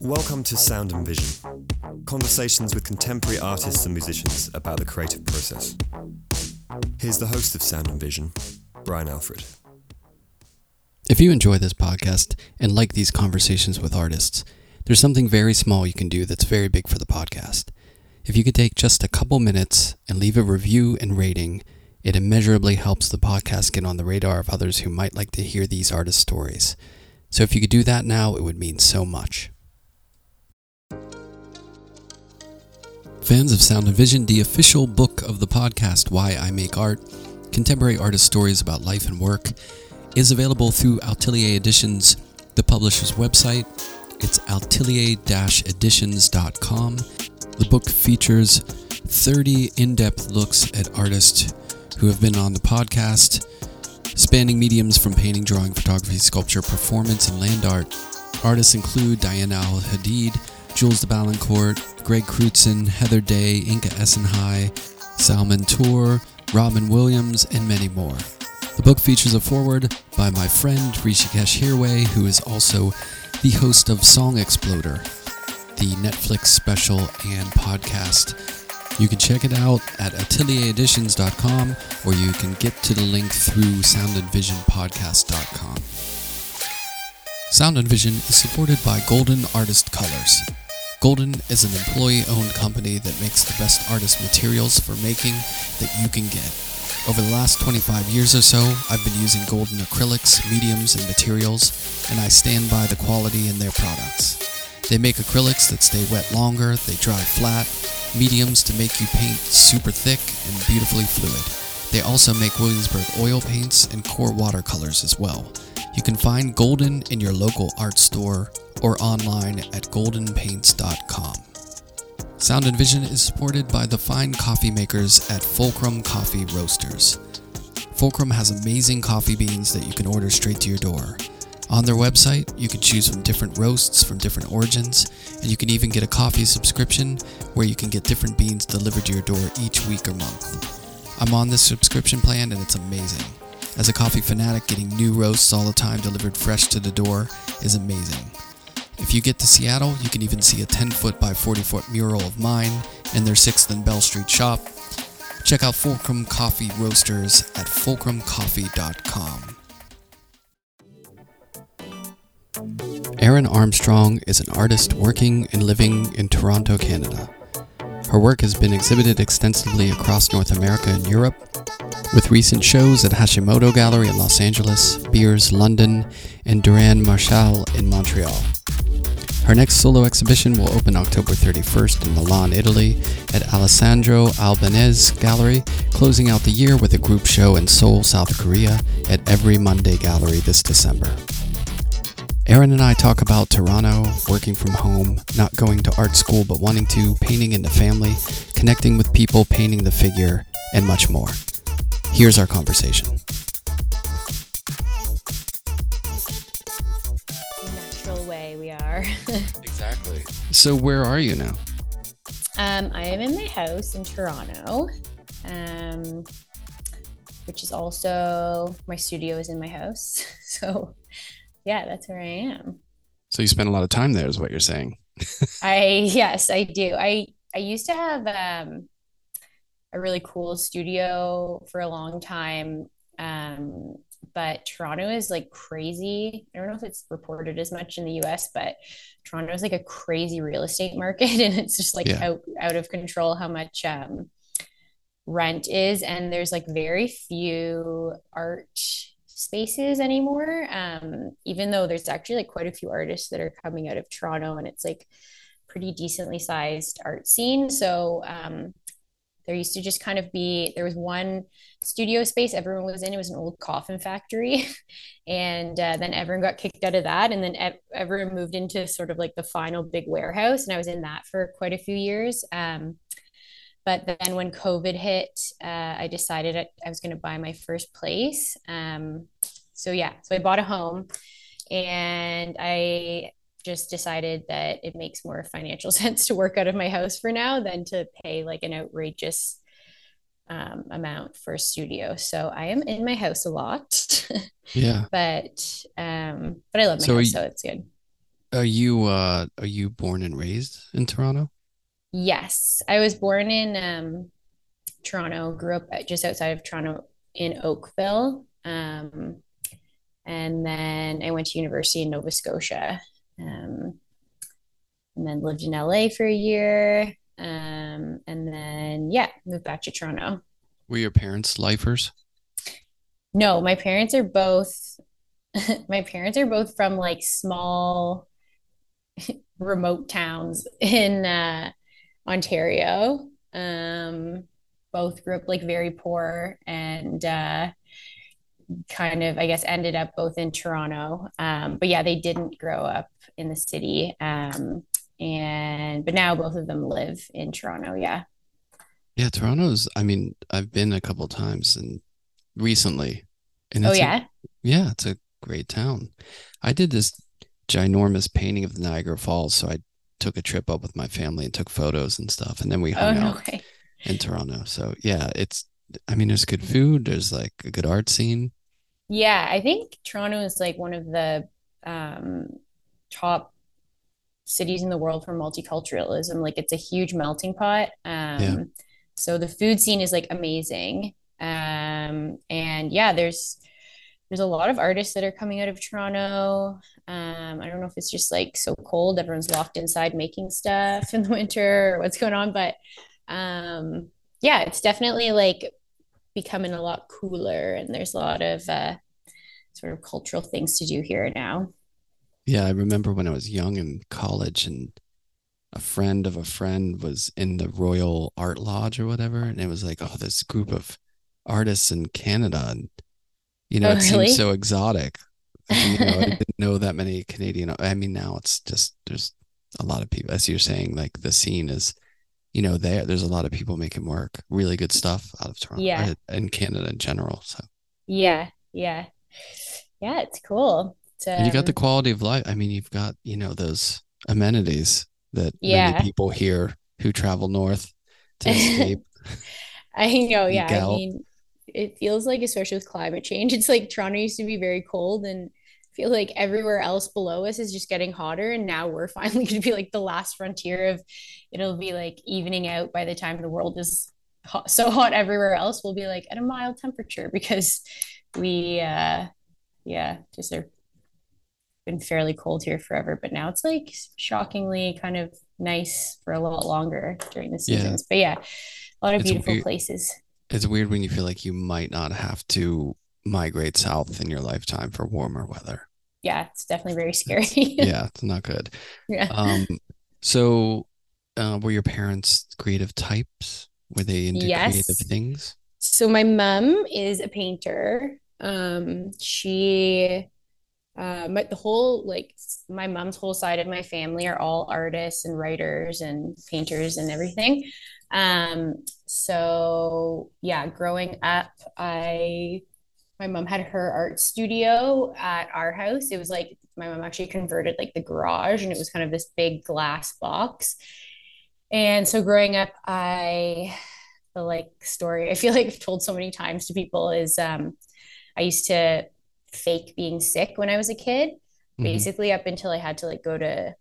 Welcome to Sound and Vision conversations with contemporary artists and musicians about the creative process. Here's the host of Sound and Vision, Brian Alfred. If you enjoy this podcast and like these conversations with artists, there's something very small you can do that's very big for the podcast. If you could take just a couple minutes and leave a review and rating, it immeasurably helps the podcast get on the radar of others who might like to hear these artist stories. So if you could do that now, it would mean so much. Fans of Sound and Vision, the official book of the podcast, Why I Make Art, contemporary artist stories about life and work, is available through Atelier Editions, the publisher's website. It's atelier-editions.com. The book features 30 in-depth looks at artists who have been on the podcast, spanning mediums from painting, drawing, photography, sculpture, performance, and land art. Artists include Diana Al Hadid, Jules de Balincourt, Greg Crutzen, Heather Day, Inka Essenhigh, Salman Toor, Robin Williams, and many more. The book features a foreword by my friend Hrishikesh Hirway, who is also the host of Song Exploder, the Netflix special and podcast. You can check it out at ateliereditions.com or you can get to the link through soundandvisionpodcast.com. Sound and Vision is supported by Golden Artist Colors. Golden is an employee owned company that makes the best artist materials for making that you can get. Over the last 25 years or so, I've been using Golden acrylics, mediums, and materials, and I stand by the quality in their products. They make acrylics that stay wet longer, they dry flat, mediums to make you paint super thick and beautifully fluid. They also make Williamsburg oil paints and core watercolors as well. You can find Golden in your local art store or online at goldenpaints.com. Sound and Vision is supported by the fine coffee makers at Fulcrum Coffee Roasters. Fulcrum has amazing coffee beans that you can order straight to your door. On their website, you can choose from different roasts from different origins, and you can even get a coffee subscription where you can get different beans delivered to your door each week or month. I'm on this subscription plan and it's amazing. As a coffee fanatic, getting new roasts all the time delivered fresh to the door is amazing. If you get to Seattle, you can even see a 10 foot by 40 foot mural of mine in their 6th and Bell Street shop. Check out Fulcrum Coffee Roasters at fulcrumcoffee.com. Erin Armstrong is an artist working and living in Toronto, Canada. Her work has been exhibited extensively across North America and Europe, with recent shows at Hashimoto Gallery in Los Angeles, Beers London, and Duran Mashaal in Montreal. Her next solo exhibition will open October 31st in Milan, Italy at Alessandro Albanese Gallery, closing out the year with a group show in Seoul, South Korea at Every Moooonday Gallery this December. Erin and I talk about Toronto, working from home, not going to art school but wanting to, painting in the family, connecting with people, painting the figure, and much more. Here's our conversation. Natural way we are. exactly. So, where are you now? Um, I am in my house in Toronto, um, which is also my studio is in my house. So, yeah, that's where I am. So you spend a lot of time there, is what you're saying? I yes, I do. I I used to have um, a really cool studio for a long time. Um, but Toronto is like crazy. I don't know if it's reported as much in the US, but Toronto is like a crazy real estate market and it's just like yeah. out out of control how much um, rent is and there's like very few art spaces anymore. Um, even though there's actually like quite a few artists that are coming out of Toronto and it's like pretty decently sized art scene. So um, there used to just kind of be there was one studio space everyone was in. It was an old coffin factory. And uh, then everyone got kicked out of that. And then ev- everyone moved into sort of like the final big warehouse. And i was in that for quite a few years. Um, but then when covid hit uh, i decided I, was going to buy my first place um, so yeah so i bought a home and i just decided that it makes more financial sense to work out of my house for now than to pay like an outrageous um, amount for a studio. So I am in my house a lot. Yeah. but um, but I love my So house, you- so it's good. Are you uh are you born and raised in Toronto? Yes, I was born in um, Toronto, grew up just outside of Toronto in Oakville. Um, and then I went to university in Nova Scotia. Um, and then lived in LA for a year. Um, and then, yeah, moved back to Toronto. Were your parents lifers? No, my parents are both, my parents are both from like small, remote towns in uh, Ontario. Um, both grew up like very poor and uh, kind of, I guess, ended up both in Toronto. Um, but yeah, they didn't grow up in the city. Um, and but now both of them live in Toronto. Yeah. Yeah, Toronto's I mean, I've been a couple times and recently. And Oh it's a- yeah. yeah, it's a great town. I did this ginormous painting of the Niagara Falls, so I took a trip up with my family and took photos and stuff, and then we Oh hung no out way. in Toronto. So yeah, it's I mean, there's good food, there's like a good art scene. Yeah, I think Toronto is like one of the um, top cities in the world for multiculturalism. Like it's a huge melting pot. Um, Yeah. so the food scene is like amazing. Um, and yeah, there's there's a lot of artists that are coming out of Toronto. Um, I don't know if it's just like so cold, everyone's locked inside making stuff in the winter or what's going on, but um, yeah, it's definitely like becoming a lot cooler and there's a lot of uh, sort of cultural things to do here now. Yeah, I remember when I was young in college and a friend of a friend was in the Royal Art Lodge or whatever, and it was like, oh, this group of artists in Canada, and you know, Oh, it seemed really? so exotic. You know, I didn't know that many Canadian. I mean, now it's just there's a lot of people, as you're saying, like the scene is, you know, there there's a lot of people making work, really good stuff out of Toronto Yeah. uh, and Canada in general. So, Yeah, yeah. Yeah, it's cool. It's, and you got the um, quality of life. I mean, you've got you know those amenities that Yeah. many people here who travel north to escape. I know, yeah. I mean, it feels like, especially with climate change, it's like Toronto used to be very cold and feel like everywhere else below us is just getting hotter. And now we're finally going to be like the last frontier of it'll be like evening out by the time the world is hot, so hot everywhere else. We'll be like at a mild temperature because we, uh, yeah, just are been fairly cold here forever. But now it's like shockingly kind of nice for a lot longer during the Yeah. seasons. But yeah, a lot of It's beautiful weird. places. It's weird when you feel like you might not have to migrate south in your lifetime for warmer weather. Yeah, it's definitely very scary. Yeah, it's not good. Yeah. Um, so uh, were your parents creative types? Were they into creative things? So my mom is a painter. Um, she, uh, my, the whole like my mom's whole side of my family are all artists and writers and painters and everything. Um, so yeah, growing up, I my mom had her art studio at our house. It was like my mom actually converted like the garage and it was kind of this big glass box. And so growing up, I the like story I feel like I've told so many times to people is um I used to fake being sick when I was a kid. Mhm. Basically up until I had to like go to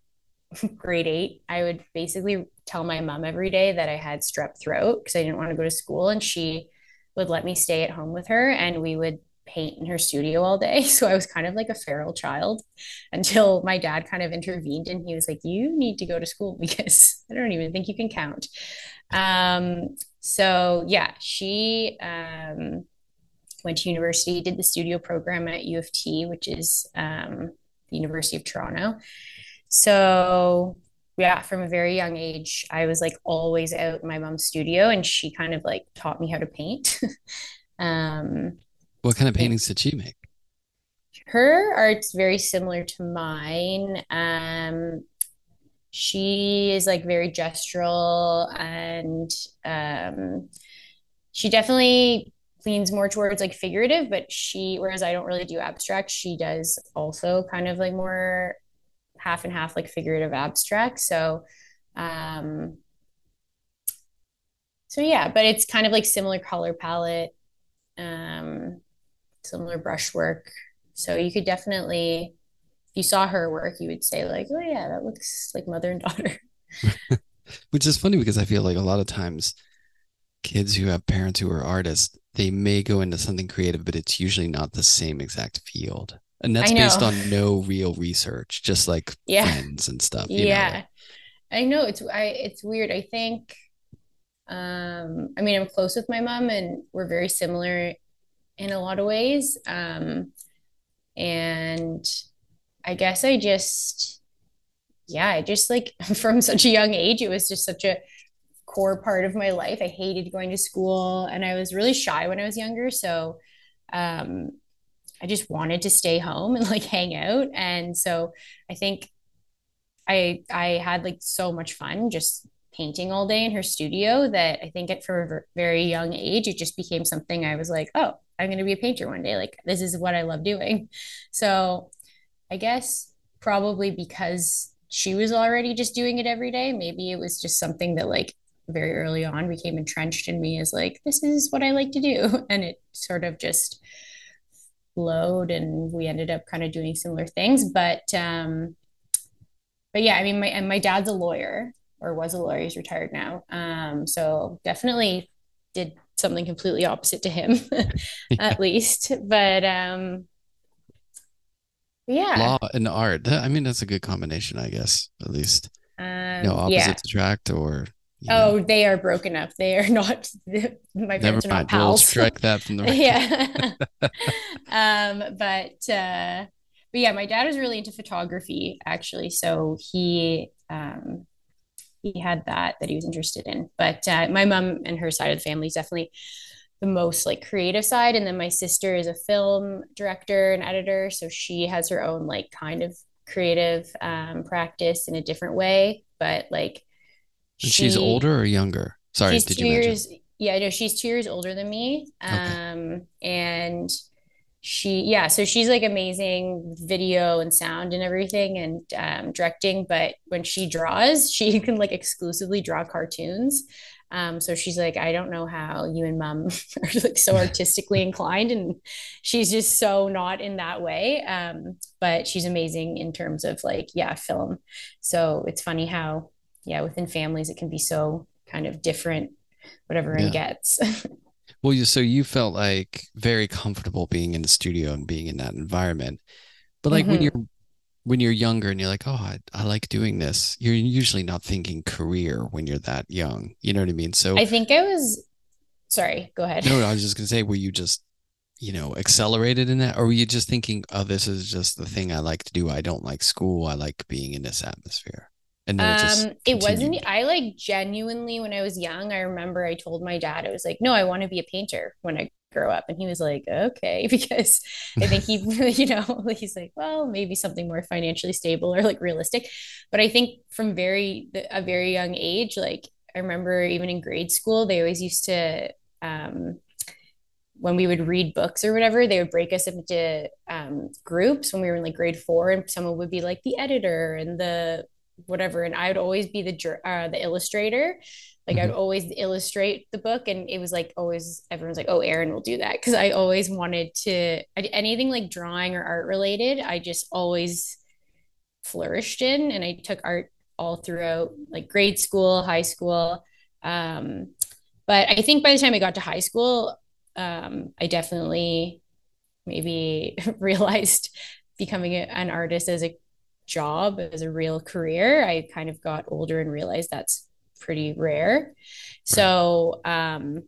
grade eight, I would basically tell my mom every day that I had strep throat because I didn't want to go to school and she would let me stay at home with her and we would paint in her studio all day. So I was kind of like a feral child until my dad kind of intervened and he was like, You need to go to school because I don't even think you can count. Um, so yeah, she um, went to university, did the studio program at U of T, which is um, the University of Toronto. So yeah, from a very young age, I was like always out in my mom's studio, and she kind of like taught me how to paint. um, What kind of paintings did she make? her art's very similar to mine. Um, she is like very gestural and um, she definitely leans more towards like figurative, but she, whereas I don't really do abstract, she does also kind of like more half and half like figurative abstract. So, um, so yeah, but it's kind of like similar color palette, um, similar brushwork. So you could definitely, if you saw her work, you would say like, oh yeah, that looks like mother and daughter. Which is funny because I feel like a lot of times kids who have parents who are artists, they may go into something creative, but it's usually not the same exact field. And that's based on no real research, just like yeah. friends and stuff. yeah. Know? I know it's I it's weird. I think um I mean I'm close with my mom and we're very similar in a lot of ways. Um and I guess I just yeah, I just like from such a young age, it was just such a core part of my life. I hated going to school and I was really shy when I was younger. So um, I just wanted to stay home and like hang out. And so I think I I had like so much fun just painting all day in her studio that I think at for a very young age it just became something I was like, oh, I'm going to be a painter one day. Like this is what I love doing. So I guess probably because she was already just doing it every day, maybe it was just something that like very early on became entrenched in me as like this is what I like to do and it sort of just flowed and we ended up kind of doing similar things but um but yeah I mean my and my dad's a lawyer or was a lawyer he's retired now um so definitely did something completely opposite to him at least but um yeah law and art I mean that's a good combination I guess at least um, you know opposites yeah. attract or Oh, they are broken up. They are not. My parents Never are not pals. We'll strike that from the record. yeah. um, but uh, but yeah, my dad was really into photography actually, so he um, he had that that he was interested in. But uh, my mom and her side of the family is definitely the most like creative side, and then my sister is a film director and editor, so she has her own like kind of creative um, practice in a different way, but like she, she's older or younger? Sorry, she's two years. Yeah, no, she's two years older than me. Um, okay. and she, yeah, so she's like amazing video and sound and everything and um, directing. But when she draws, she can like exclusively draw cartoons. Um, so she's like, I don't know how you and mom are like so artistically inclined. And she's just so not in that way. Um, but she's amazing in terms of like, yeah, film. So it's funny how yeah, within families, it can be so kind of different, whatever yeah. it gets. Well, you, so you felt like very comfortable being in the studio and being in that environment. But like mm-hmm. when you're when you're younger and you're like, oh, I, I like doing this, you're usually not thinking career when you're that young. You know what I mean? So I think I was sorry, go ahead. No, I was just gonna say, were you just you know accelerated in that or were you just thinking oh this is just the thing i like to do i don't like school i like being in this atmosphere and then it, um, it wasn't i like genuinely when i was young i remember i told my dad i was like no i want to be a painter when i grow up. And he was like okay because i think he you know he's like well maybe something more financially stable or like realistic. But i think from very a very young age like i remember even in grade school they always used to um, when we would read books or whatever, they would break us into um, groups when we were in like grade four, and someone would be like the editor and the whatever and i would always be the uh, the illustrator. Like mm-hmm. i'd always illustrate the book and it was like always everyone's like oh Erin will do that. Because i always wanted to anything like drawing or art related i just always flourished in and i took art all throughout like grade school high school. Um, but i think by the time i got to high school um, i definitely maybe realized becoming an artist as a job as a real career, I kind of got older and realized that's pretty rare. So, um,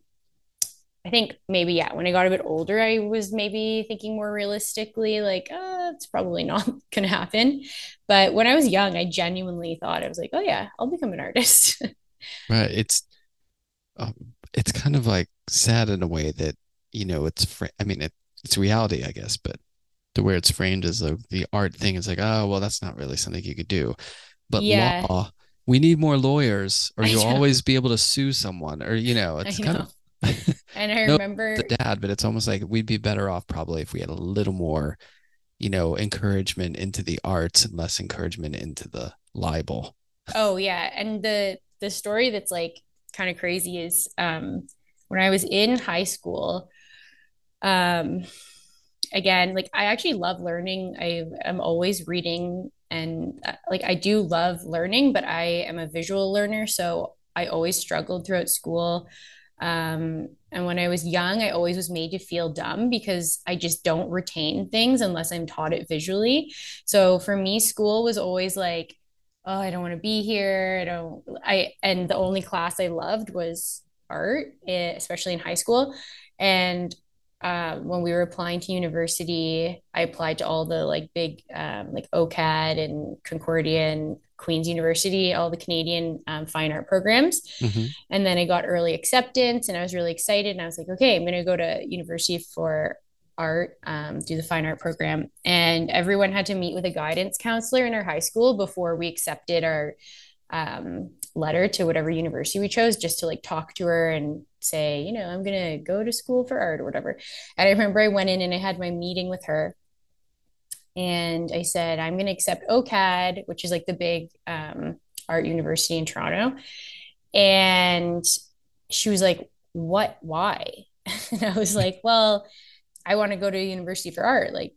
I think maybe, yeah, when I got a bit older, I was maybe thinking more realistically, like, oh, it's probably not going to happen. But when I was young, I genuinely thought, I was like, oh, yeah, I'll become an artist. right. It's, um, it's kind of like sad in a way that, you know, it's, fr- I mean, it, it's reality, I guess, but where it's framed as a, the art thing. It's like, oh, well, that's not really something you could do. But yeah. law, we need more lawyers, or you'll always be able to sue someone, or you know, it's kind of. and I remember the dad, but it's almost like we'd be better off probably if we had a little more, you know, encouragement into the arts and less encouragement into the libel. Oh yeah, and the the story that's like kind of crazy is um, when I was in high school, um, again, like I actually love learning. I am always reading and uh, like I do love learning, but I am a visual learner. So I always struggled throughout school. Um, and when I was young, I always was made to feel dumb because I just don't retain things unless I'm taught it visually. So for me, school was always like, oh, I don't want to be here. I don't, I, and the only class I loved was art, eh, especially in high school. And um, when we were applying to university, I applied to all the like big, um, like OCAD and Concordia and Queen's University, all the Canadian um, fine art programs. Mm-hmm. And then I got early acceptance and I was really excited. And I was like, okay, I'm going to go to university for art, um, do the fine art program. And everyone had to meet with a guidance counselor in our high school before we accepted our um, letter to whatever university we chose just to like talk to her and say, you know, I'm going to go to school for art or whatever. And I remember I went in and I had my meeting with her and I said, I'm going to accept OCAD, which is like the big um, art university in Toronto. And she was like, What? Why? And I was like, Well, I want to go to university for art. Like,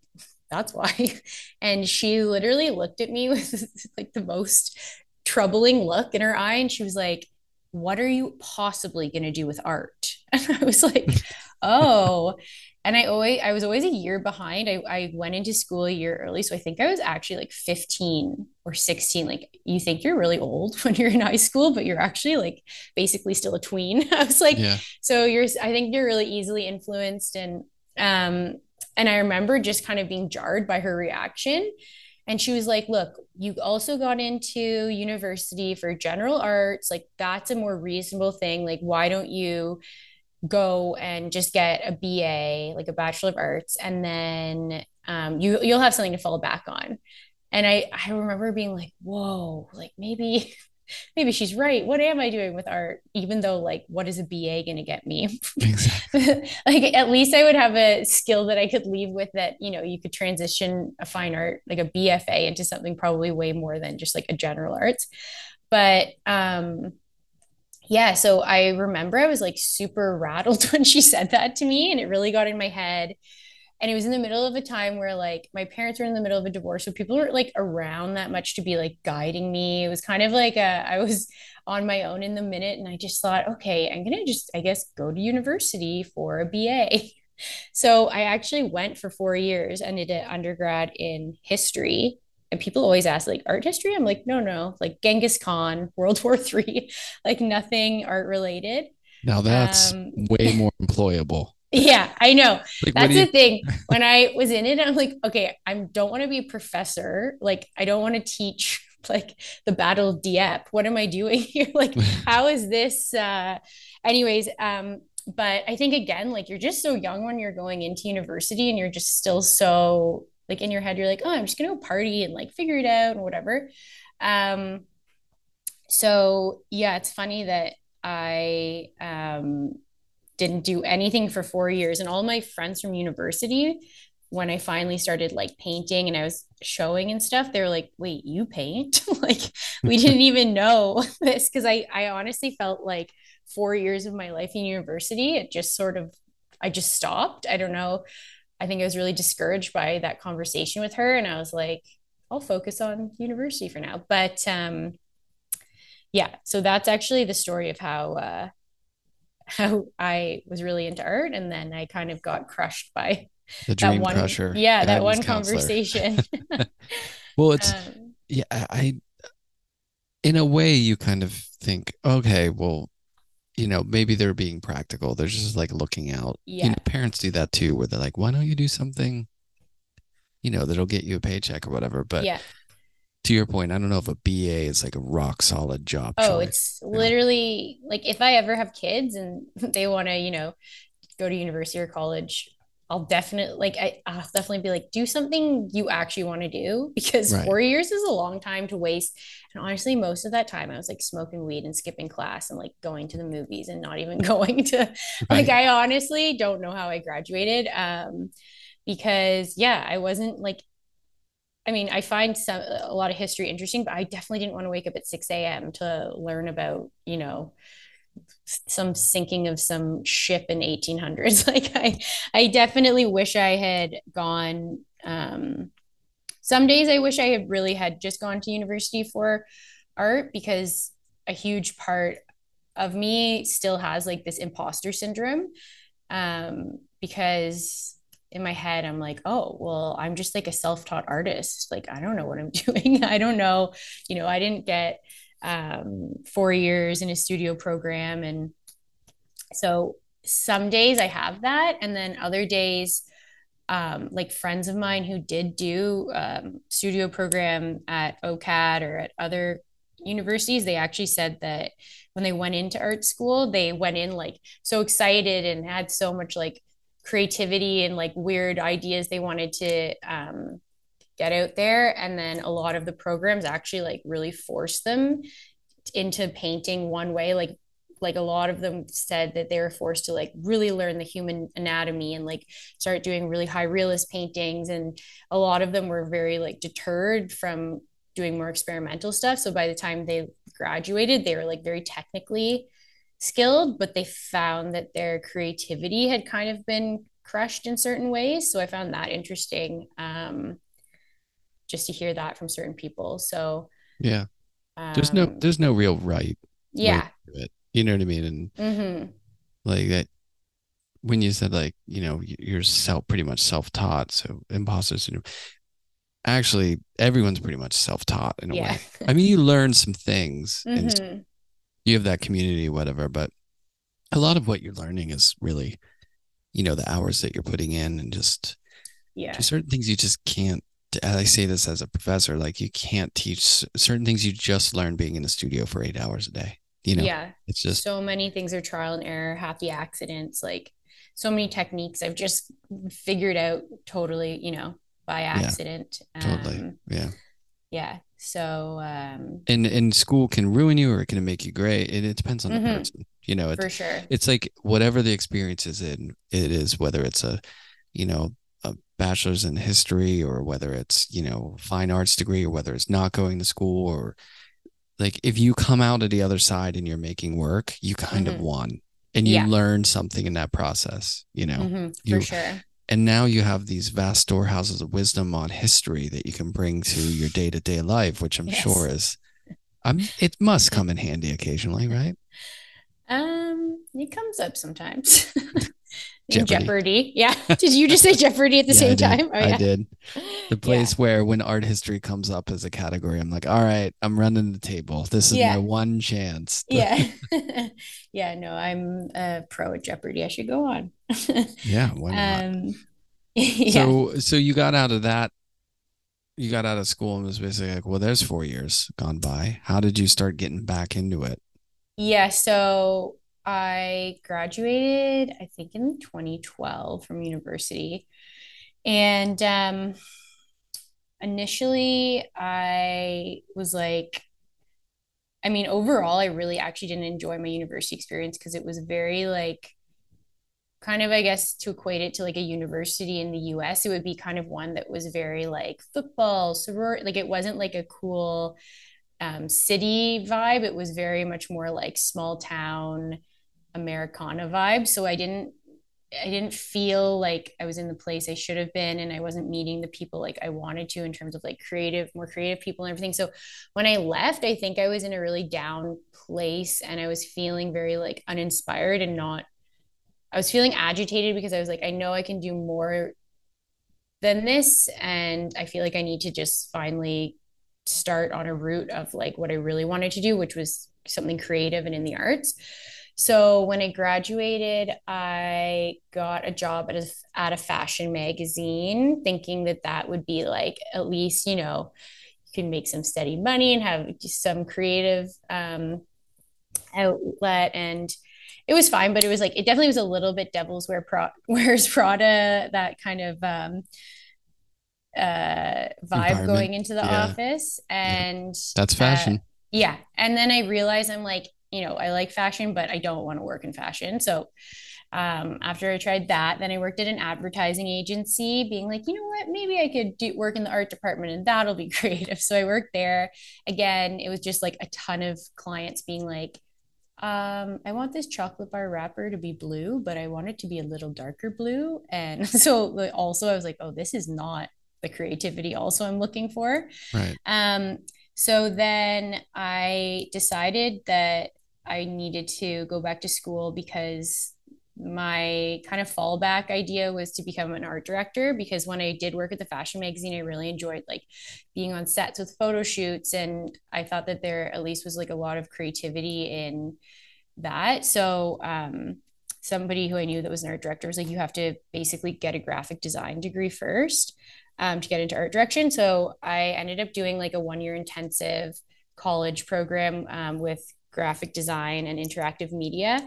that's why. And she literally looked at me with like the most troubling look in her eye. And she was like, What are you possibly going to do with art? And I was like, Oh and I always I was always a year behind. I, I went into school a year early. So I think I was actually like 15 or 16. Like you think you're really old when you're in high school, but you're actually like basically still a tween. I was like, yeah. so you're I think you're really easily influenced. And um, and I remember just kind of being jarred by her reaction. And she was like, Look, you also got into university for general arts. Like, that's a more reasonable thing. Like, why don't you go and just get a BA, like a Bachelor of Arts, and then um, you you'll have something to fall back on. And I I remember being like, whoa, like maybe maybe she's right. What am I doing with art? Even though like what is a BA going to get me? Exactly. like at least I would have a skill that I could leave with that, you know, you could transition a fine art like a BFA into something probably way more than just like a general arts. But um yeah, so I remember I was like super rattled when she said that to me, and it really got in my head. And it was in the middle of a time where like my parents were in the middle of a divorce, so people weren't like around that much to be like guiding me. It was kind of like a, I was on my own in the minute, and I just thought, okay, I'm gonna just I guess go to university for a BA. So I actually went for four years and did an undergrad in history and people always ask like art history i'm like no no like genghis khan world war three like nothing art related now that's um, way more employable yeah i know. Like, that's the thing. When i was in it i'm like okay i don't want to be a professor. Like i don't want to teach like the battle of dieppe. What am i doing here? Like how is this uh anyways um but i think again like you're just so young when you're going into university and you're just still so like in your head you're like oh i'm just gonna go party and like figure it out and whatever. Um so yeah it's funny that i um didn't do anything for four years and all my friends from university when i finally started like painting and i was showing and stuff they were like wait you paint like we didn't even know this because i i honestly felt like four years of my life in university it just sort of i just stopped i don't know I think I was really discouraged by that conversation with her. And I was like, I'll focus on university for now. But um, yeah, so that's actually the story of how uh, how I was really into art, and then I kind of got crushed by the dream one, crusher. Yeah, that one counselor. conversation. well, it's um, yeah, I in a way you kind of think, okay, well, you know, maybe they're being practical. They're just like looking out. Yeah. You know, parents do that too, where they're like, why don't you do something, you know, that'll get you a paycheck or whatever. But yeah. To your point, I don't know if a BA is like a rock solid job. Oh, choice, it's literally know? like if I ever have kids and they want to, you know, go to university or college, I'll definitely like I, will definitely be like, do something you actually want to do because right. four years is a long time to waste. And honestly, most of that time I was like smoking weed and skipping class and like going to the movies and not even going to right. like I honestly don't know how I graduated. Um because yeah, I wasn't like I mean, I find some a lot of history interesting, but I definitely didn't want to wake up at 6 a.m. to learn about, you know, some sinking of some ship in 1800s like i i definitely wish i had gone um some days i wish i had really had just gone to university for art because a huge part of me still has like this imposter syndrome um because in my head i'm like oh well i'm just like a self-taught artist. Like i don't know what i'm doing. I don't know. You know i didn't get um, four years in a studio program and so some days i have that and then other days um, like friends of mine who did do um, studio program at OCAD or at other universities, they actually said that when they went into art school, they went in like so excited and had so much like creativity and like weird ideas they wanted to um, get out there. And then a lot of the programs actually like really forced them into painting one way, like like a lot of them said that they were forced to like really learn the human anatomy and like start doing really high realist paintings. And a lot of them were very like deterred from doing more experimental stuff. So by the time they graduated they were like very technically skilled but they found that their creativity had kind of been crushed in certain ways. So i found that interesting um, just to hear that from certain people. So yeah. Um, there's no there's no real right yeah. you know what i mean? And mm-hmm. like that when you said like you know you're self pretty much self-taught so imposter syndrome. Actually everyone's pretty much self-taught in a yeah. way i mean you learn some things mm-hmm. and you have that community whatever but a lot of what you're learning is really you know the hours that you're putting in and just yeah certain things you just can't i say this as a professor like you can't teach certain things you just learn being in the studio for eight hours a day you know yeah it's just so many things are trial and error happy accidents like so many techniques i've just figured out totally you know by accident. Yeah, totally. Um, yeah. Yeah. So um and and school can ruin you or it can make you great. It, it depends on mm-hmm. the person. You know, it, for sure. It's like whatever the experience is in it is, whether it's a, you know, a bachelor's in history or whether it's, you know, fine arts degree or whether it's not going to school or like if you come out of the other side and you're making work, you kind mm-hmm. of won and you yeah. learn something in that process, you know. Mm-hmm, you, for sure and now you have these vast storehouses of wisdom on history that you can bring to your day-to-day life which i'm yes. sure is i'm it must come in handy occasionally right um it comes up sometimes Jeopardy. Jeopardy. Yeah. Did you just say Jeopardy at the yeah, same I time? Oh, yeah. I did. The place where when art history comes up as a category, I'm like, all right, I'm running the table. This is my one chance. yeah. yeah. No, I'm a pro at Jeopardy. I should go on. yeah. Why not? Um, so, so you got out of that. You got out of school and was basically like, well, there's four years gone by. How did you start getting back into it? Yeah. So I graduated, I think, in 2012 from university. And um, initially, I was like, I mean, overall, I really actually didn't enjoy my university experience because it was very like, kind of, I guess, to equate it to like a university in the US, it would be kind of one that was very like football, sorority, like it wasn't like a cool um, city vibe. It was very much more like small town Americana vibe. So I didn't I didn't feel like I was in the place I should have been and I wasn't meeting the people like I wanted to in terms of like creative, more creative people and everything. So when I left, I think I was in a really down place and I was feeling very like uninspired and not I was feeling agitated because I was like I know I can do more than this and I feel like I need to just finally start on a route of like what I really wanted to do, which was something creative and in the arts. So when I graduated, I got a job at a, at a fashion magazine, thinking that that would be like at least, you know, you can make some steady money and have some creative um, outlet. And it was fine, but it was like, it definitely was a little bit devil's wear pro- wears Prada, that kind of um, uh, vibe going into the yeah. office. And yeah. that's fashion. Uh, yeah. And then I realized I'm like, you know, I like fashion, but I don't want to work in fashion. So um, after I tried that, then I worked at an advertising agency, being like, you know what, maybe I could do work in the art department and that'll be creative. So I worked there. Again, it was just like a ton of clients being like, um, I want this chocolate bar wrapper to be blue, but I want it to be a little darker blue. And so also I was like, oh, this is not the creativity also I'm looking for. Right. Um, so then I decided that I needed to go back to school because my kind of fallback idea was to become an art director because when I did work at the fashion magazine, I really enjoyed like being on sets with photo shoots. And I thought that there at least was like a lot of creativity in that. So, um, somebody who I knew that was an art director was like, you have to basically get a graphic design degree first um, to get into art direction. So I ended up doing like a one year intensive college program um, with graphic design and interactive media.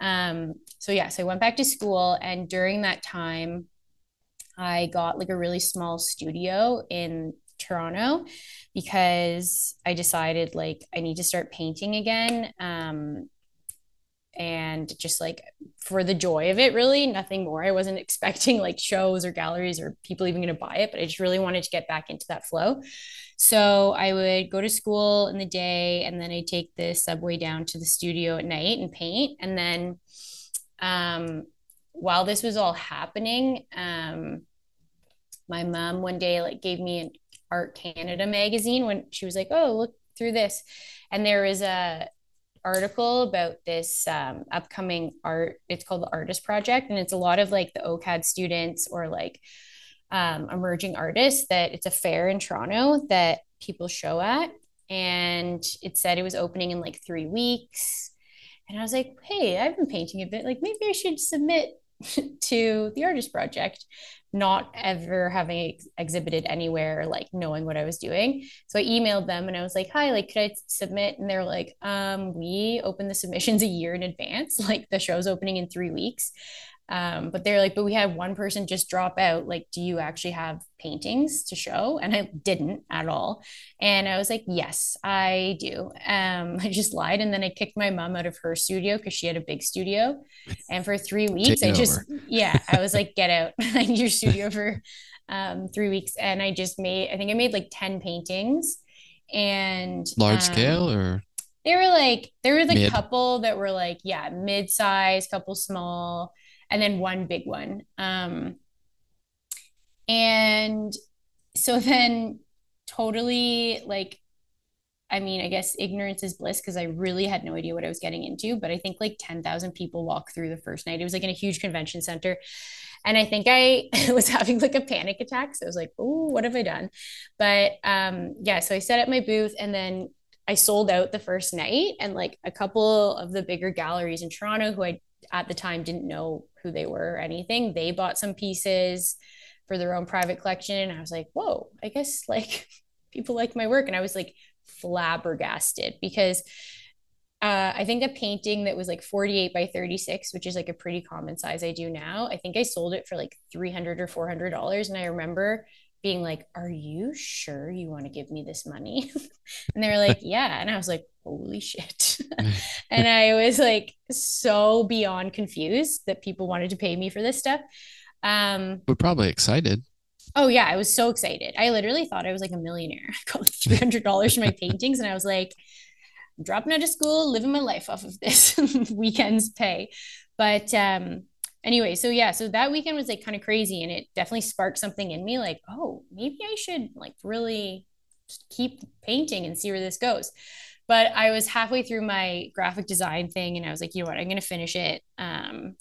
Um, so yeah, so I went back to school, and during that time, I got like a really small studio in Toronto because I decided like I need to start painting again. Um, and just like for the joy of it, really, nothing more. I wasn't expecting like shows or galleries or people even going to buy it, but I just really wanted to get back into that flow. So I would go to school in the day and then I'd take the subway down to the studio at night and paint. And then um, while this was all happening, um, my mom one day like gave me an Art Canada magazine when she was like, "Oh, look through this," and there was a article about this um, upcoming art. It's called the Artist Project, and it's a lot of like the OCAD students or like um, emerging artists. That it's a fair in Toronto that people show at, and it said it was opening in like three weeks. And I was like, hey, I've been painting a bit. Like maybe I should submit to the Artist Project not ever having ex- exhibited anywhere, like knowing what I was doing. So I emailed them and I was like, hi, like, could I submit? And they're like, um, we open the submissions a year in advance. Like the show's opening in three weeks. Um, but they're like, but we had one person just drop out. Like, do you actually have paintings to show? And I didn't at all. And I was like, yes, I do. Um, I just lied. And then I kicked my mom out of her studio because she had a big studio. And for three weeks, I just, yeah, I was like, get out. Your studio for um, three weeks. And I just made, I think I made like 10 paintings and large um, scale or they were like, there were the couple that were like, yeah, mid size, couple small and then one big one. Um, and so then totally like I mean, I guess ignorance is bliss because I really had no idea what I was getting into. But I think like 10,000 people walked through the first night. It was like in a huge convention center. And I think I was having like a panic attack. So I was like, oh, what have I done? But um, yeah, so I set up my booth and then I sold out the first night. And like a couple of the bigger galleries in Toronto who I at the time didn't know who they were or anything. They bought some pieces for their own private collection. And I was like, whoa, I guess like people like my work. And I was like flabbergasted because uh, I think a painting that was like 48 by 36, which is like a pretty common size I do now. I think I sold it for like 300 or 400 dollars. And I remember being like, Are you sure you want to give me this money? and they were like, Yeah. And I was like, Holy shit. and I was like so beyond confused that people wanted to pay me for this stuff. Um, We're probably excited. Oh yeah, I was so excited. I literally thought I was like a millionaire. I got like three hundred dollars for my paintings, and I was like, I'm dropping out of school, living my life off of this weekend's pay. But um, anyway, so yeah, so that weekend was like kind of crazy and it definitely sparked something in me like, oh, maybe I should like really keep painting and see where this goes. But I was halfway through my graphic design thing and I was like, you know what, I'm going to finish it. Um,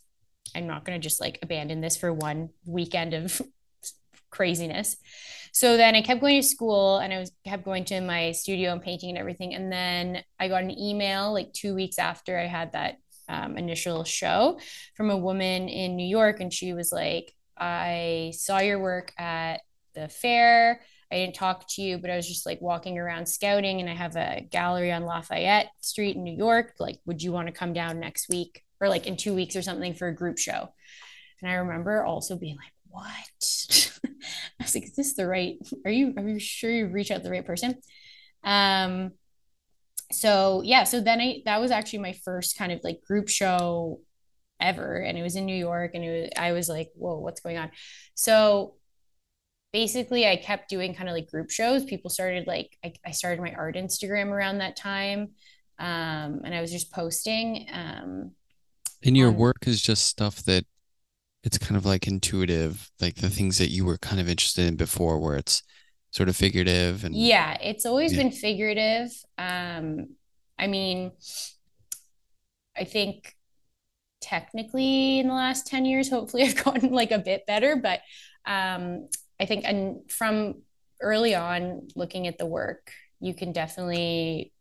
I'm not going to just like abandon this for one weekend of craziness. So then I kept going to school and I was kept going to my studio and painting and everything. And then I got an email like two weeks after I had that um, initial show from a woman in New York, and she was like, "I saw your work at the fair. I didn't talk to you, but I was just like walking around scouting, and I have a gallery on Lafayette Street in New York. Like, would you want to come down next week or like in two weeks or something for a group show?" And I remember also being like, "What?" I was like, "Is this the right? Are you are you sure you reach out the right person?" Um, so yeah, so then I that was actually my first kind of like group show ever, and it was in New York, and it was, I was like, whoa, what's going on? So basically, I kept doing kind of like group shows. People started like I, I started my art Instagram around that time. Um, and I was just posting. Um, and your on- work is just stuff that it's kind of like intuitive, like the things that you were kind of interested in before, where it's sort of figurative and Yeah, it's always Yeah. been figurative. Um, I mean, I think technically in the last 10 years, hopefully I've gotten like a bit better, but um, I think and from early on looking at the work, you can definitely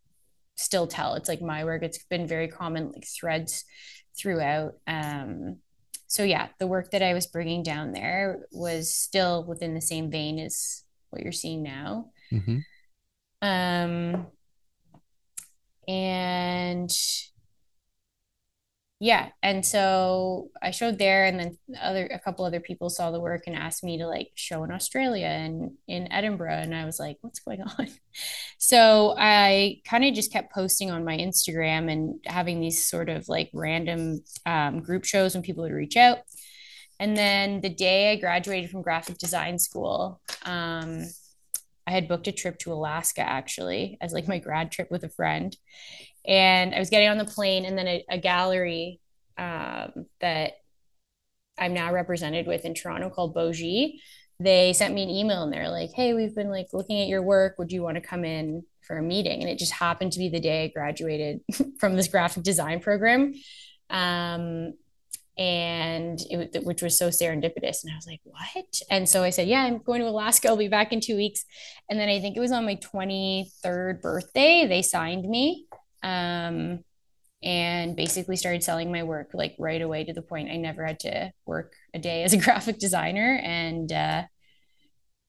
still tell it's like my work. It's been very common like threads throughout. Um, so yeah, the work that I was bringing down there was still within the same vein as what you're seeing now. Mhm. Um, and yeah, and so I showed there, and then other a couple other people saw the work and asked me to like show in Australia and in Edinburgh, and I was like, what's going on? So I kind of just kept posting on my Instagram and having these sort of like random um, group shows when people would reach out. And then the day I graduated from graphic design school, um, I had booked a trip to Alaska actually as like my grad trip with a friend. And I was getting on the plane, and then a, a gallery um, that I'm now represented with in Toronto called Bogie. They sent me an email and they're like, "Hey, we've been like looking at your work. Would you want to come in for a meeting?" And it just happened to be the day I graduated from this graphic design program. Um, and it which was so serendipitous. And i was like what? And so i said yeah i'm going to alaska. I'll be back in two weeks. And then i think it was on my 23rd birthday they signed me um, and basically started selling my work like right away to the point i never had to work a day as a graphic designer. And uh,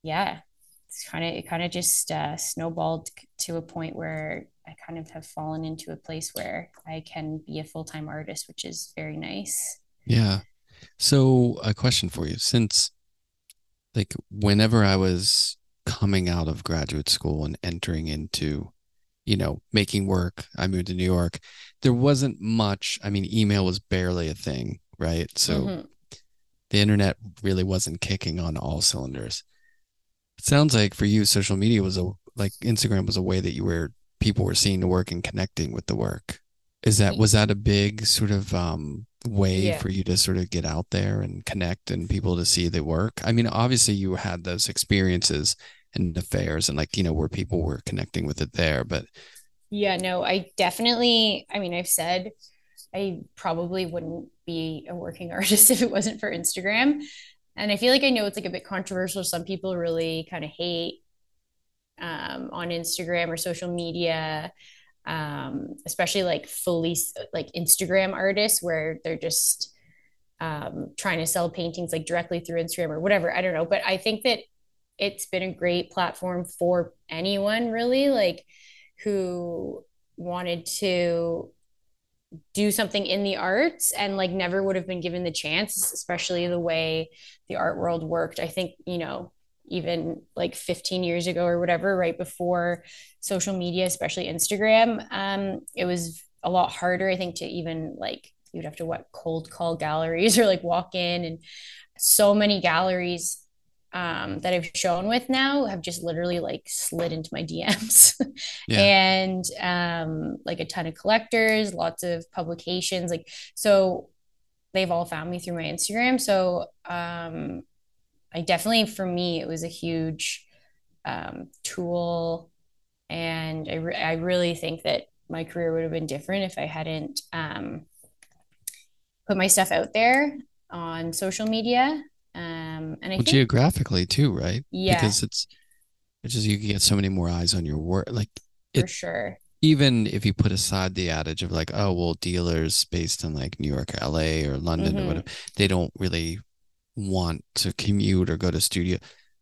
yeah it's kind of it kind of just uh, snowballed to a point where i kind of have fallen into a place where i can be a full-time artist which is very nice Yeah. So a question for you, since like whenever I was coming out of graduate school and entering into, you know, making work, I moved to New York. There wasn't much, I mean, email was barely a thing, right? So Mhm. the internet really wasn't kicking on all cylinders. It sounds like for you, social media was a like Instagram was a way that you were people were seeing the work and connecting with the work. Is that was that a big sort of um way Yeah. for you to sort of get out there and connect and people to see the work? I mean, obviously you had those experiences and affairs and like, you know, where people were connecting with it there, but Yeah, no, I definitely, I mean, I've said I probably wouldn't be a working artist if it wasn't for Instagram. And I feel like I know it's like a bit controversial. Some people really kind of hate um, on Instagram or social media, um, especially like fully like Instagram artists where they're just um, trying to sell paintings like directly through Instagram or whatever. I don't know. But I think that it's been a great platform for anyone really like who wanted to do something in the arts and like never would have been given the chance, especially the way the art world worked. I think, you know, even like 15 years ago or whatever, right before social media, especially Instagram, um, it was a lot harder, I think, to even like you'd have to what cold call galleries or like walk in and so many galleries um, that I've shown with now have just literally like slid into my DMs Yeah. and um, like a ton of collectors, lots of publications. Like, so they've all found me through my Instagram. So um, I definitely, for me, it was a huge um, tool. And I, re- I really think that my career would have been different if I hadn't um, put my stuff out there on social media. Um, and I well, think, geographically too, right? Yeah. Because it's it's just you can get so many more eyes on your work. Like for sure. even if you put aside the adage of like, oh, well, dealers based in like New York, or LA, or London, or Mhm. whatever, they don't really want to commute or go to studio.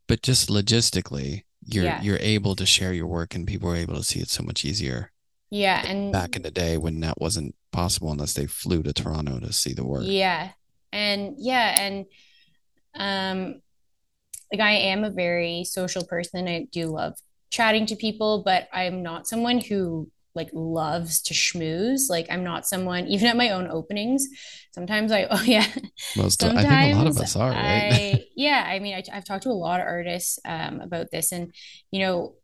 But just logistically, you're Yeah. you're able to share your work, and people are able to see it so much easier. Yeah. And Back in the day when that wasn't possible unless they flew to Toronto to see the work. Yeah. And yeah, and um like I am a very social person. I do love chatting to people, but I'm not someone who like loves to schmooze. Like I'm not someone even at my own openings. Sometimes I oh yeah. Most of, I think a lot of us are, right? I, yeah, I mean, I, I've talked to a lot of artists um, about this, and you know,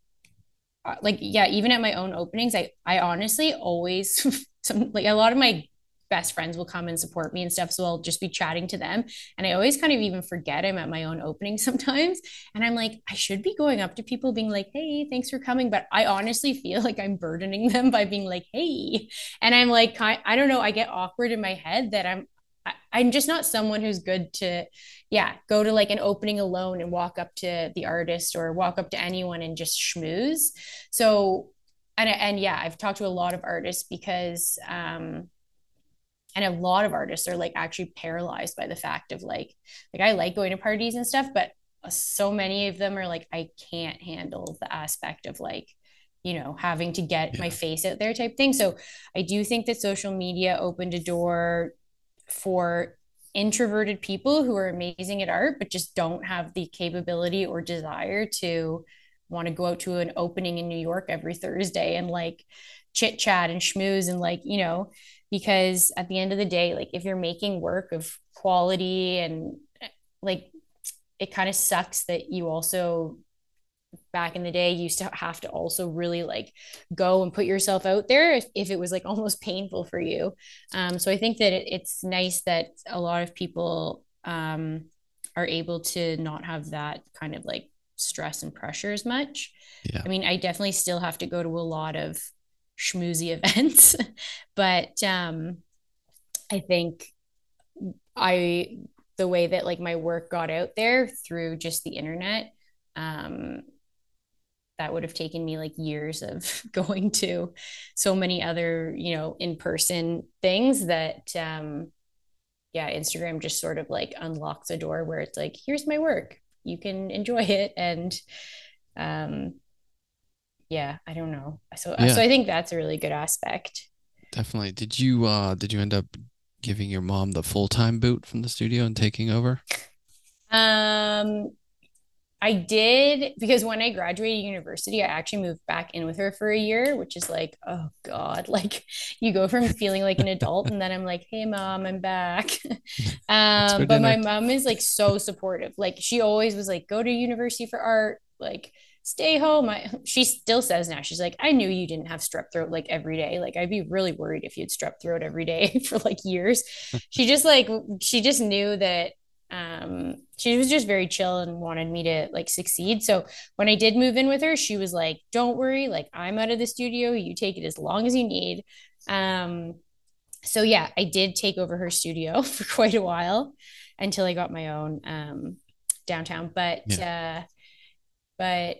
uh, like yeah even at my own openings i i honestly always some like a lot of my best friends will come and support me and stuff so i'll just be chatting to them. And i always kind of even forget i'm at my own opening sometimes. And i'm like i should be going up to people being like hey thanks for coming. But i honestly feel like i'm burdening them by being like hey. And i'm like i don't know i get awkward in my head that i'm I'm just not someone who's good to, yeah, go to like an opening alone and walk up to the artist or walk up to anyone and just schmooze. So, and and yeah, I've talked to a lot of artists because, um, and a lot of artists are like actually paralyzed by the fact of like, like I like going to parties and stuff, but uh, so many of them are like, I can't handle the aspect of like, you know, having to get yeah. my face out there type thing. So I do think that social media opened a door for introverted people who are amazing at art but just don't have the capability or desire to want to go out to an opening in New York every Thursday and like chit chat and schmooze and like you know because at the end of the day like if you're making work of quality and like it kind of sucks that you also back in the day used to have to also really like go and put yourself out there if, if it was like almost painful for you um, so i think that it, it's nice that a lot of people um, are able to not have that kind of like stress and pressure as much yeah. i mean i definitely still have to go to a lot of schmoozy events but um, i think i the way that like my work got out there through just the internet um, that would have taken me like years of going to so many other you know in-person things that um yeah instagram just sort of like unlocks a door where it's like here's my work. You can enjoy it. And um yeah i don't know so yeah. so i think that's a really good aspect definitely did you uh did you end up giving your mom the full-time boot from the studio and taking over um I did because when I graduated university, I actually moved back in with her for a year, which is like, oh God, like you go from feeling like an adult and then I'm like, hey mom, I'm back. um, but my mom is like so supportive. Like she always was like, go to university for art, like stay home. I, she still says now, she's like, I knew you didn't have strep throat like every day. Like I'd be really worried if you had strep throat every day for like years. she just like, she just knew that um, she was just very chill and wanted me to like succeed. So when I did move in with her, she was like, "Don't worry, like I'm out of the studio. You take it as long as you need." Um, so yeah, I did take over her studio for quite a while until I got my own um, downtown. But yeah. uh, but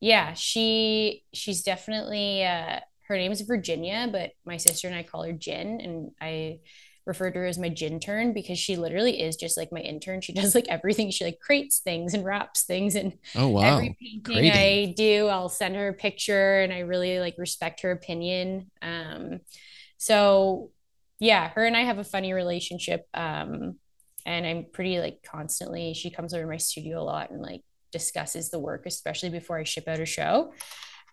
yeah, she she's definitely uh, her name is Virginia, but my sister and I call her Jin, and I refer to her as my gin turn because she literally is just like my intern. She does like everything. She like creates things and wraps things. And oh wow, every painting Creating. I do, I'll send her a picture, and I really like respect her opinion. Um, so yeah, her and I have a funny relationship. Um, and I'm pretty like constantly. She comes over to my studio a lot and like discusses the work, especially before I ship out a show.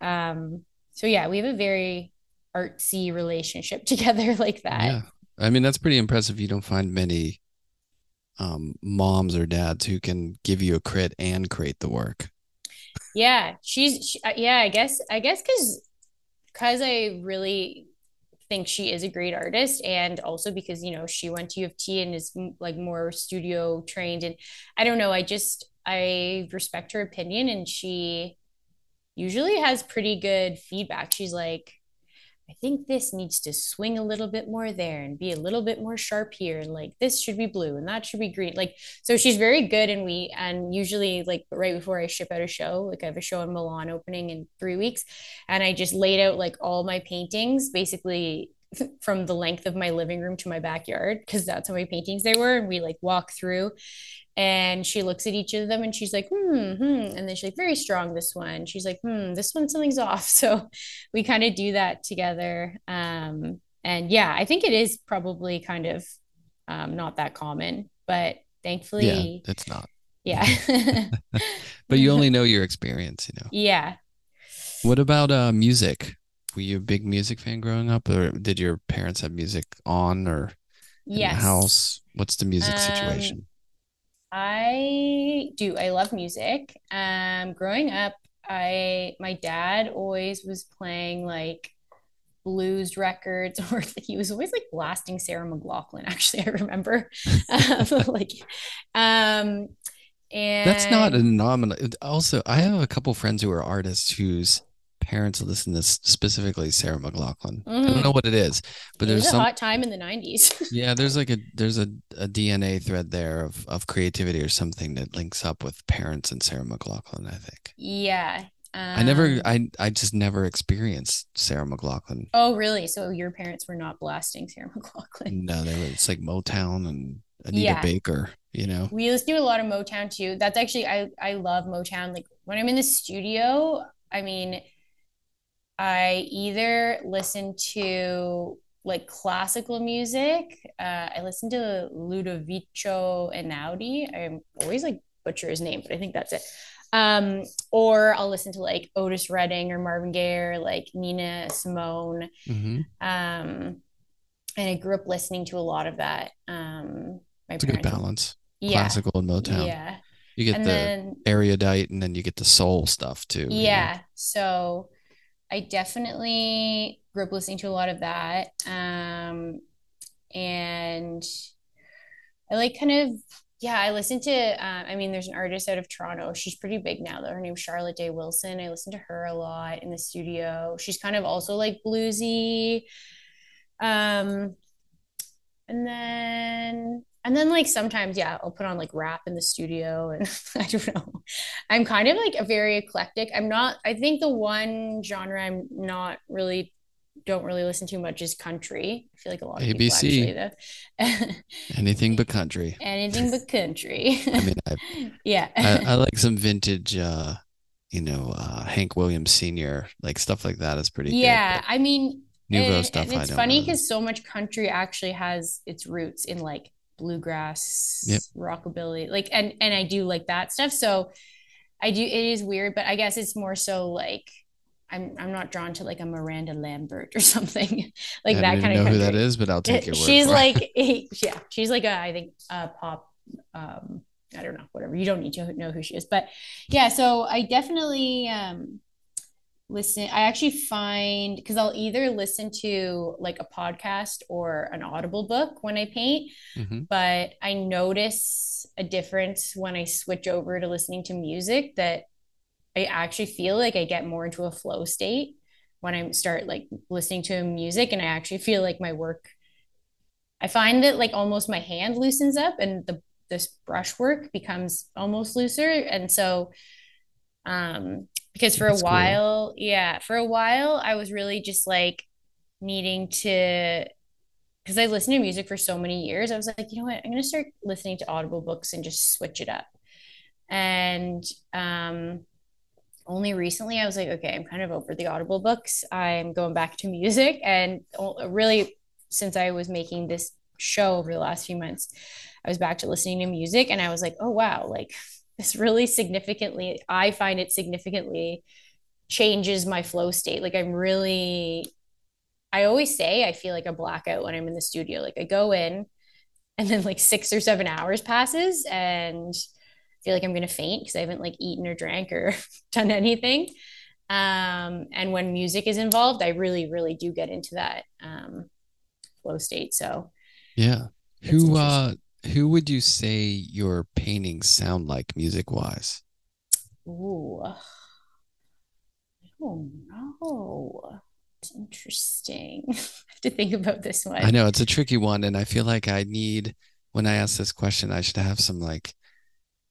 Um, so yeah, we have a very artsy relationship together like that. Yeah. I mean, that's pretty impressive. You don't find many um, moms or dads who can give you a crit and create the work. Yeah, she's she, uh, yeah. I guess I guess because because I really think she is a great artist, and also because you know she went to U of T and is like more studio trained, and I don't know. I just I respect her opinion, and she usually has pretty good feedback. She's like, I think this needs to swing a little bit more there and be a little bit more sharp here. And like this should be blue and that should be green. Like, so she's very good. And we, and usually, like, right before I ship out a show, like I have a show in Milan opening in three weeks. And I just laid out like all my paintings basically from the length of my living room to my backyard because that's how many paintings they were. And we like walk through and she looks at each of them and she's like hmm, hmm. and then she's like very strong this one. She's like hmm this one something's off. So we kind of do that together um and yeah i think it is probably kind of um not that common but thankfully yeah it's not. Yeah. But you only know your experience you know. Yeah. What about uh music were you a big music fan growing up or did your parents have music on or in yes. the house what's the music um, situation I do. I love music. Um, growing up, I my dad always was playing like blues records or he was always like blasting Sarah McLachlan actually I remember um, like um and That's not a nominal. Also, I have a couple friends who are artists whose parents listen to specifically Sarah McLachlan. Mm-hmm. I don't know mm. what it is, but it there's a some hot time in the 90s. yeah, there's like a there's a, a DNA thread there of of creativity or something that links up with parents and Sarah McLachlan, I think. Yeah. Um, I never I I just never experienced Sarah McLachlan. Oh, really? So your parents were not blasting Sarah McLachlan? No, they were it's like Motown and Anita yeah. Baker, you know. We listen to do a lot of Motown too. That's actually I I love Motown. Like when I'm in the studio, I mean, I either listen to like classical music. Uh, I listen to Ludovico Einaudi. I'm always like butcher his name, but I think that's it. Um, or I'll listen to like Otis Redding or Marvin Gaye or like Nina Simone. Mm-hmm. Um, and I grew up listening to a lot of that. Um, my it's a good balance. Yeah. Classical and Motown. Yeah. You get and the then, erudite and then you get the soul stuff too. Yeah. You know? So I definitely grew up listening to a lot of that. Um, and I like kind of, yeah, I listen to, uh, I mean, there's an artist out of Toronto. She's pretty big now, though. Her name's Charlotte Day Wilson. I listen to her a lot in the studio. She's kind of also like bluesy. Um, and then and then like sometimes yeah i'll put on like rap in the studio and i don't know. I'm kind of like a very eclectic. I'm not i think the one genre i'm not really don't really listen to much is country. I feel like a lot of abc actually, anything but country. Anything but country. I mean I, yeah. I, I, like some vintage uh you know uh hank williams senior like stuff like that is pretty yeah good, i mean Nouveau and, stuff. And it's funny because so much country actually has its roots in like bluegrass, yep. rockabilly, like and and I do like that stuff. So I do. It is weird, but I guess it's more so like I'm I'm not drawn to like a Miranda Lambert or something like that kind of. Know country. who that is, but I'll take your word. She's like yeah, she's like a I think a pop. Um, I don't know, whatever. You don't need to know who she is, but yeah. So I definitely um listen i actually find because i'll either listen to like a podcast or an audible book when i paint mm-hmm. but i notice a difference when i switch over to listening to music that i actually feel like i get more into a flow state when i start like listening to music and i actually feel like my work i find that like almost my hand loosens up and the this brushwork becomes almost looser and so um because for That's a while, cool. yeah, for a while I was really just like needing to because I listened to music for so many years. I was like, you know what, I'm gonna start listening to Audible books and just switch it up. And um only recently I was like, okay, I'm kind of over the Audible books. I'm going back to music. And really, since I was making this show over the last few months, I was back to listening to music and I was like, oh, wow, like this really significantly i find it significantly changes my flow state. Like i'm really i always say i feel like a blackout when i'm in the studio. Like i go in and then like six or seven hours passes and I feel like i'm going to faint because i haven't like eaten or drank or done anything. Um, and when music is involved i really really do get into that um, flow state. So yeah. Who uh who would you say your paintings sound like music wise? Ooh, I don't know. It's interesting. I have to think about this one. I know it's a tricky one, and I feel like I need when I ask this question, I should have some like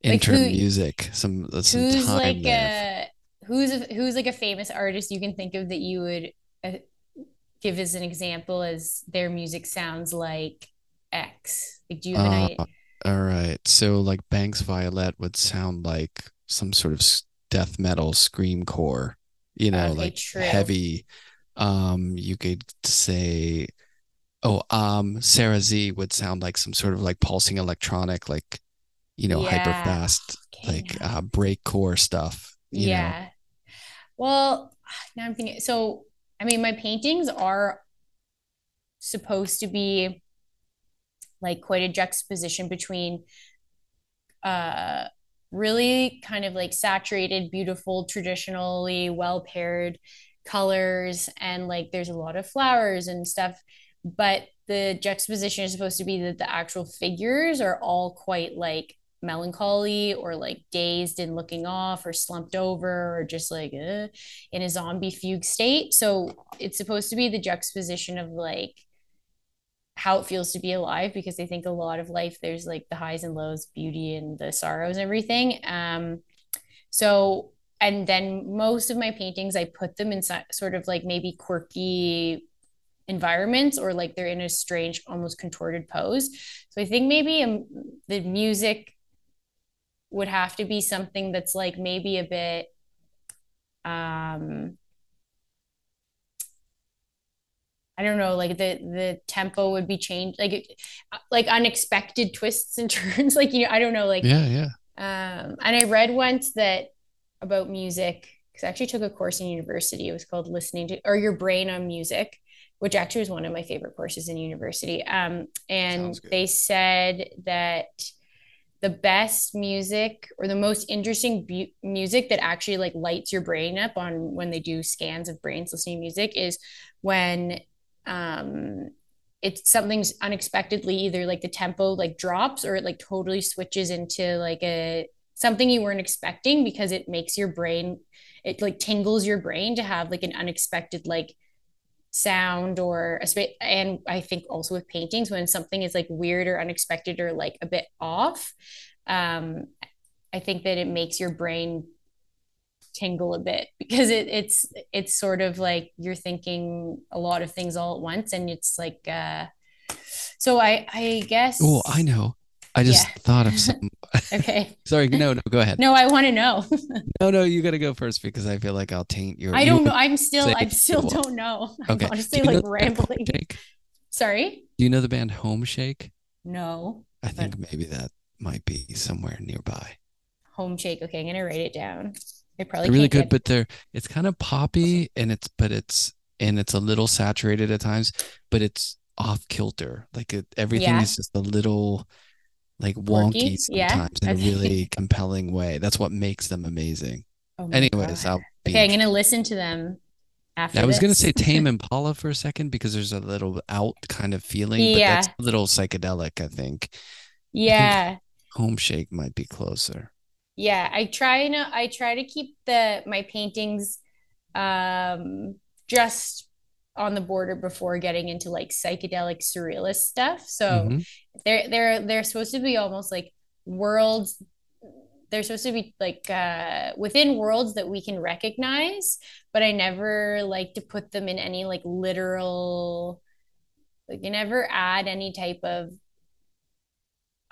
intro like who, music, some some who's time like there. A, who's a, who's like a famous artist you can think of that you would uh, give as an example as their music sounds like X? Like, do you have an uh. All right. So, like, Banks Violette would sound like some sort of death metal scream core, you know, okay, like true. heavy. Um, you could say, oh, um, Sarah Sze would sound like some sort of like pulsing electronic, like, you know, yeah. hyper fast, okay, like uh, break core stuff. yeah. Know? Well, now I'm thinking. So, I mean, my paintings are supposed to be like quite a juxtaposition between uh really kind of like saturated, beautiful, traditionally well paired colors. And like there's a lot of flowers and stuff. But the juxtaposition is supposed to be that the actual figures are all quite like melancholy or like dazed and looking off or slumped over or just like uh, in a zombie fugue state. So it's supposed to be the juxtaposition of like how it feels to be alive because I think a lot of life there's like the highs and lows, beauty and the sorrows and everything. Um, so and then most of my paintings I put them in sort of like maybe quirky environments or like they're in a strange almost contorted pose so i think maybe um, the music would have to be something that's like maybe a bit um I don't know, like the the tempo would be changed, like like unexpected twists and turns. like you know, I don't know, like yeah, yeah. Um, and I read once that about music because I actually took a course in university. It was called listening to or your brain on music, which actually was one of my favorite courses in university. Um, and they said that the best music or the most interesting bu- music that actually like lights your brain up on when they do scans of brains listening to music is when um it's something's unexpectedly either like the tempo like drops or it like totally switches into like a something you weren't expecting because it makes your brain it like tingles your brain to have like an unexpected like sound or a space and i think also with paintings when something is like weird or unexpected or like a bit off um i think that it makes your brain tingle a bit because it, it's it's sort of like you're thinking a lot of things all at once and it's like uh so i i guess oh i know I just yeah. thought of something okay. Sorry. No, no, go ahead. No, I want to know. no, no, you got to go first because I feel like I'll taint your. I don't know. I'm still, I still don't know. Okay. I'm honestly like rambling. Sorry. Do you know the band Homeshake? No. I think maybe that might be somewhere nearby. Homeshake. Okay, I'm gonna write it down. It probably they're really good, get... but they're it's kind of poppy and it's but it's and it's a little saturated at times, but it's off kilter. Like it, everything yeah. is just a little like wonky sometimes yeah. in a really compelling way. That's what makes them amazing. Oh Anyways, God. I'll be okay. I'm gonna listen to them after. I was gonna say Tame Impala for a second because there's a little out kind of feeling, yeah. but that's a little psychedelic. I think. Yeah. I think Homeshake might be closer. Yeah, I try and I try to keep the my paintings um just on the border before getting into like psychedelic surrealist stuff. So mm-hmm. they're they're they're supposed to be almost like worlds they're supposed to be like uh, within worlds that we can recognize, but I never like to put them in any like literal like you never add any type of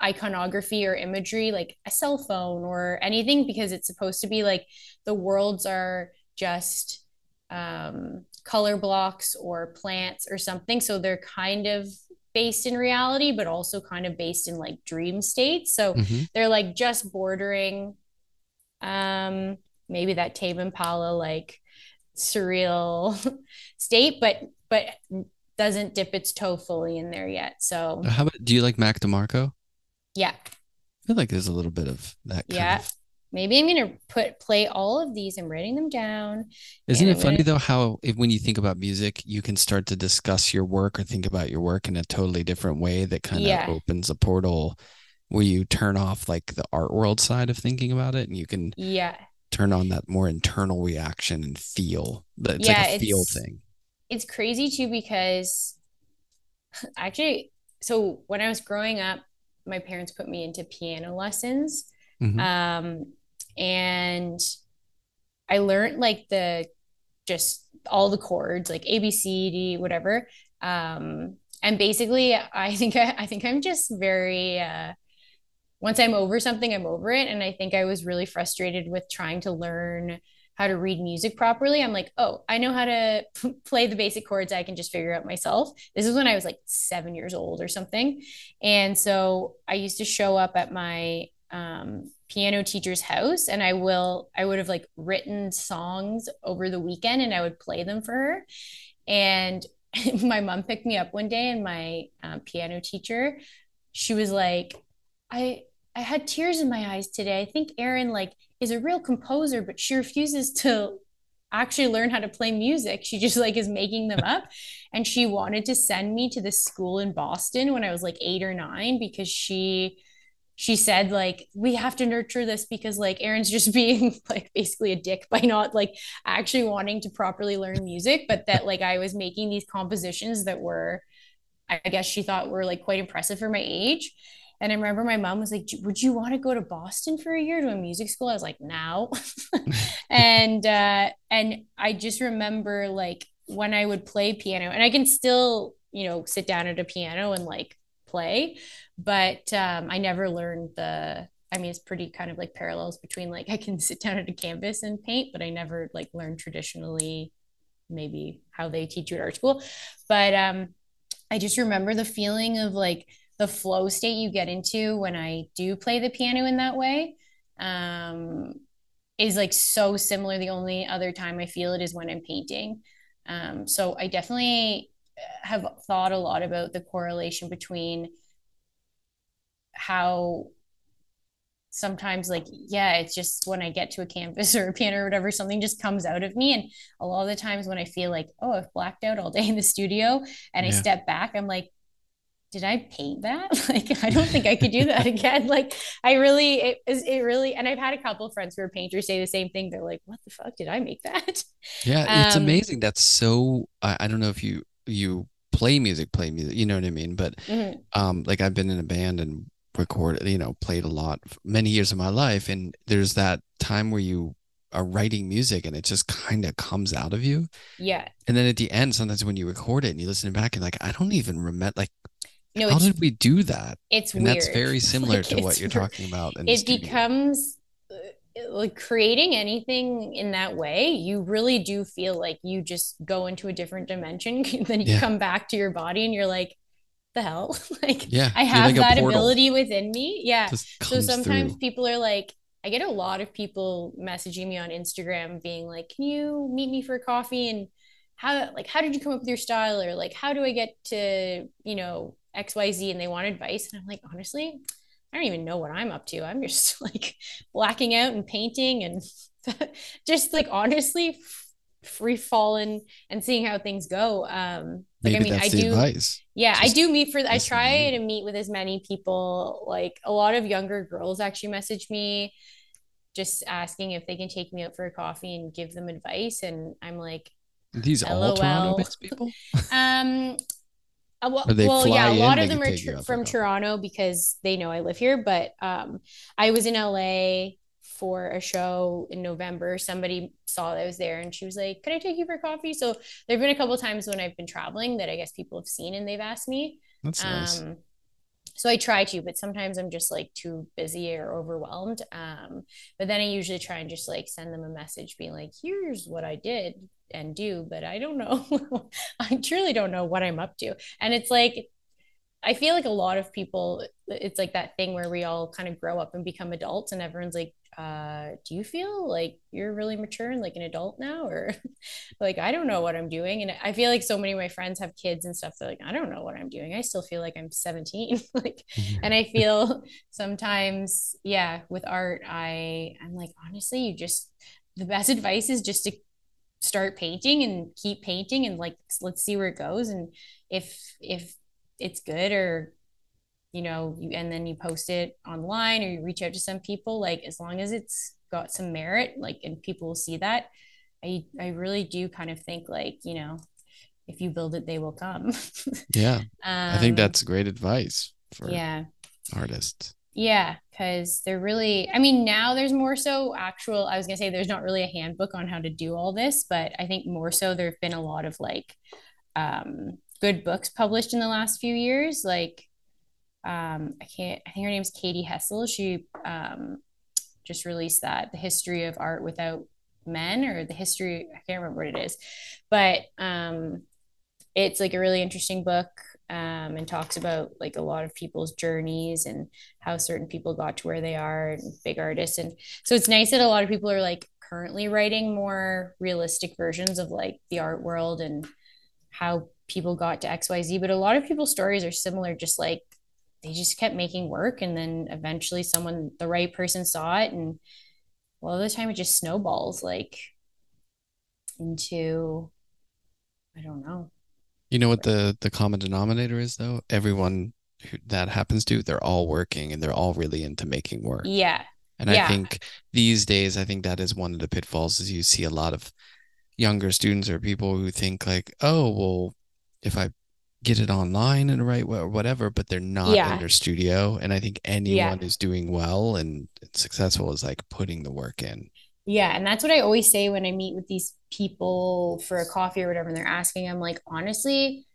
iconography or imagery like a cell phone or anything because it's supposed to be like the worlds are just um color blocks or plants or something. So they're kind of based in reality, but also kind of based in like dream states. So mm-hmm. they're like just bordering um maybe that Tame Impala like surreal state, but but doesn't dip its toe fully in there yet. So how about do you like Mac DeMarco? Yeah. I feel like there's a little bit of that. yeah. Of maybe I'm gonna put play all of these. I'm writing them down. Isn't it funny gonna... though how if, when you think about music, you can start to discuss your work or think about your work in a totally different way that kind of yeah. opens a portal where you turn off like the art world side of thinking about it and you can yeah turn on that more internal reaction and feel. It's yeah, like a feel thing. It's crazy too because actually, so when I was growing up, my parents put me into piano lessons. Mm-hmm. Um, and I learned like the just all the chords, like A, B, C, D, whatever. Um, and basically, I think I, I think I'm just very. Uh, once I'm over something, I'm over it. And I think I was really frustrated with trying to learn how to read music properly. I'm like, oh, I know how to p- play the basic chords. I can just figure out myself. This is when I was like seven years old or something. And so I used to show up at my um, piano teacher's house and I will I would have like written songs over the weekend and I would play them for her and my mom picked me up one day and my um, piano teacher she was like I I had tears in my eyes today. I think Erin like is a real composer, but she refuses to actually learn how to play music. She just like is making them up. and she wanted to send me to this school in Boston when I was like 8 or 9 because she she said like we have to nurture this because like Erin's just being like basically a dick by not like actually wanting to properly learn music but that like I was making these compositions that were I guess she thought were like quite impressive for my age and I remember my mom was like, "Would you want to go to Boston for a year to a music school?" I was like, "No." and uh, and I just remember like when I would play piano, and I can still, you know, sit down at a piano and like play, but um, I never learned the. I mean, it's pretty kind of like parallels between like I can sit down at a canvas and paint, but I never like learned traditionally, maybe how they teach you at art school. But um, I just remember the feeling of like the flow state you get into when I do play the piano in that way um, is like so similar. The only other time I feel it is when I'm painting. Um, so I definitely have thought a lot about the correlation between how sometimes like yeah it's just when i get to a canvas or a piano or whatever something just comes out of me and a lot of the times when i feel like oh i've blacked out all day in the studio and yeah. i step back i'm like did I paint that? Like, I don't think I could do that again. Like, I really, it is, it really, and I've had a couple of friends who are painters say the same thing. They're like, what the fuck did I make that? Yeah. It's um, amazing. That's so, I, I, don't know if you, you play music, play music, you know what I mean? But, mm-hmm. um, like I've been in a band and recorded, you know, played a lot many years of my life. And there's that time where you are writing music and it just kind of comes out of you. Yeah. And then at the end, sometimes when you record it and you listen back and like, I don't even remember, like, no, how did we do that? It's and weird. that's very similar like, to what you're talking about. it becomes uh, like creating anything in that way. You really do feel like you just go into a different dimension. then you yeah. come back to your body and you're like, the hell? like, yeah, I have like that ability within me. Yeah. So sometimes through. people are like, I get a lot of people messaging me on Instagram being like, can you meet me for coffee and how like how did you come up with your style or like how do I get to, you know, XYZ and they want advice. And I'm like, honestly, I don't even know what I'm up to. I'm just like blacking out and painting and just like honestly free falling and seeing how things go. Um like Maybe I mean I do advice. yeah, just I do meet for I try to meet with as many people. Like a lot of younger girls actually message me just asking if they can take me out for a coffee and give them advice. And I'm like, these all Toronto people? um uh, well, well yeah, a lot of them are tr- from Toronto because they know I live here. But um, I was in LA for a show in November. Somebody saw that I was there and she was like, Can I take you for coffee? So there have been a couple times when I've been traveling that I guess people have seen and they've asked me. That's nice. So I try to, but sometimes I'm just like too busy or overwhelmed. Um, but then I usually try and just like send them a message being like, here's what I did and do, but I don't know. I truly don't know what I'm up to. And it's like, I feel like a lot of people, it's like that thing where we all kind of grow up and become adults, and everyone's like, uh, do you feel like you're really mature and like an adult now or like i don't know what i'm doing and i feel like so many of my friends have kids and stuff they're like i don't know what i'm doing i still feel like i'm 17 like mm-hmm. and i feel sometimes yeah with art i i'm like honestly you just the best advice is just to start painting and keep painting and like let's see where it goes and if if it's good or you know, you, and then you post it online or you reach out to some people, like as long as it's got some merit, like, and people will see that, I, I really do kind of think like, you know, if you build it, they will come. yeah. Um, I think um, that's great advice for yeah artists. Yeah, because they're really, I mean, now there's more so actual, I was going to say there's not really a handbook on how to do all this, but I think more so there have been a lot of like um, good books published in the last few years. Like um, I can't, I think her name's Katy Hessel. She um, just released that, The History of Art Without Men, or the history, I can't remember what it is, but um, it's like a really interesting book um, and talks about like a lot of people's journeys and how certain people got to where they are and big artists. And so it's nice that a lot of people are like currently writing more realistic versions of like the art world and how people got to XYZ. But a lot of people's stories are similar, just like they just kept making work and then eventually someone the right person saw it and a lot of the time it just snowballs like into i don't know You know what the the common denominator is though? Everyone who that happens to, they're all working and they're all really into making work. yeah And I think these days, I think that is one of the pitfalls is you see a lot of younger students or people who think like, oh, well, if I get it online in the right way or whatever, but they're not Yeah. in their studio. And I think Yeah. anyone who's doing well and successful is like putting the work in. Yeah, and that's what I always say when I meet with these people for a coffee or whatever, and they're asking, I'm like, honestly,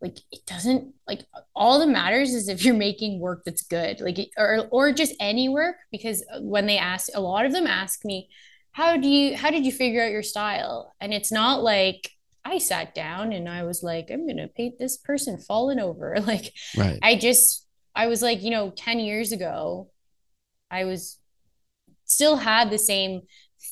like it doesn't like all that matters is if you're making work that's good, like or or just any work, because when they ask, a lot of them ask me, how do you how did you figure out your style? And it's not like I sat down and I was like, I'm gonna paint this person falling over. Like Right. I just I was like, you know, 10 years ago, I was still had the same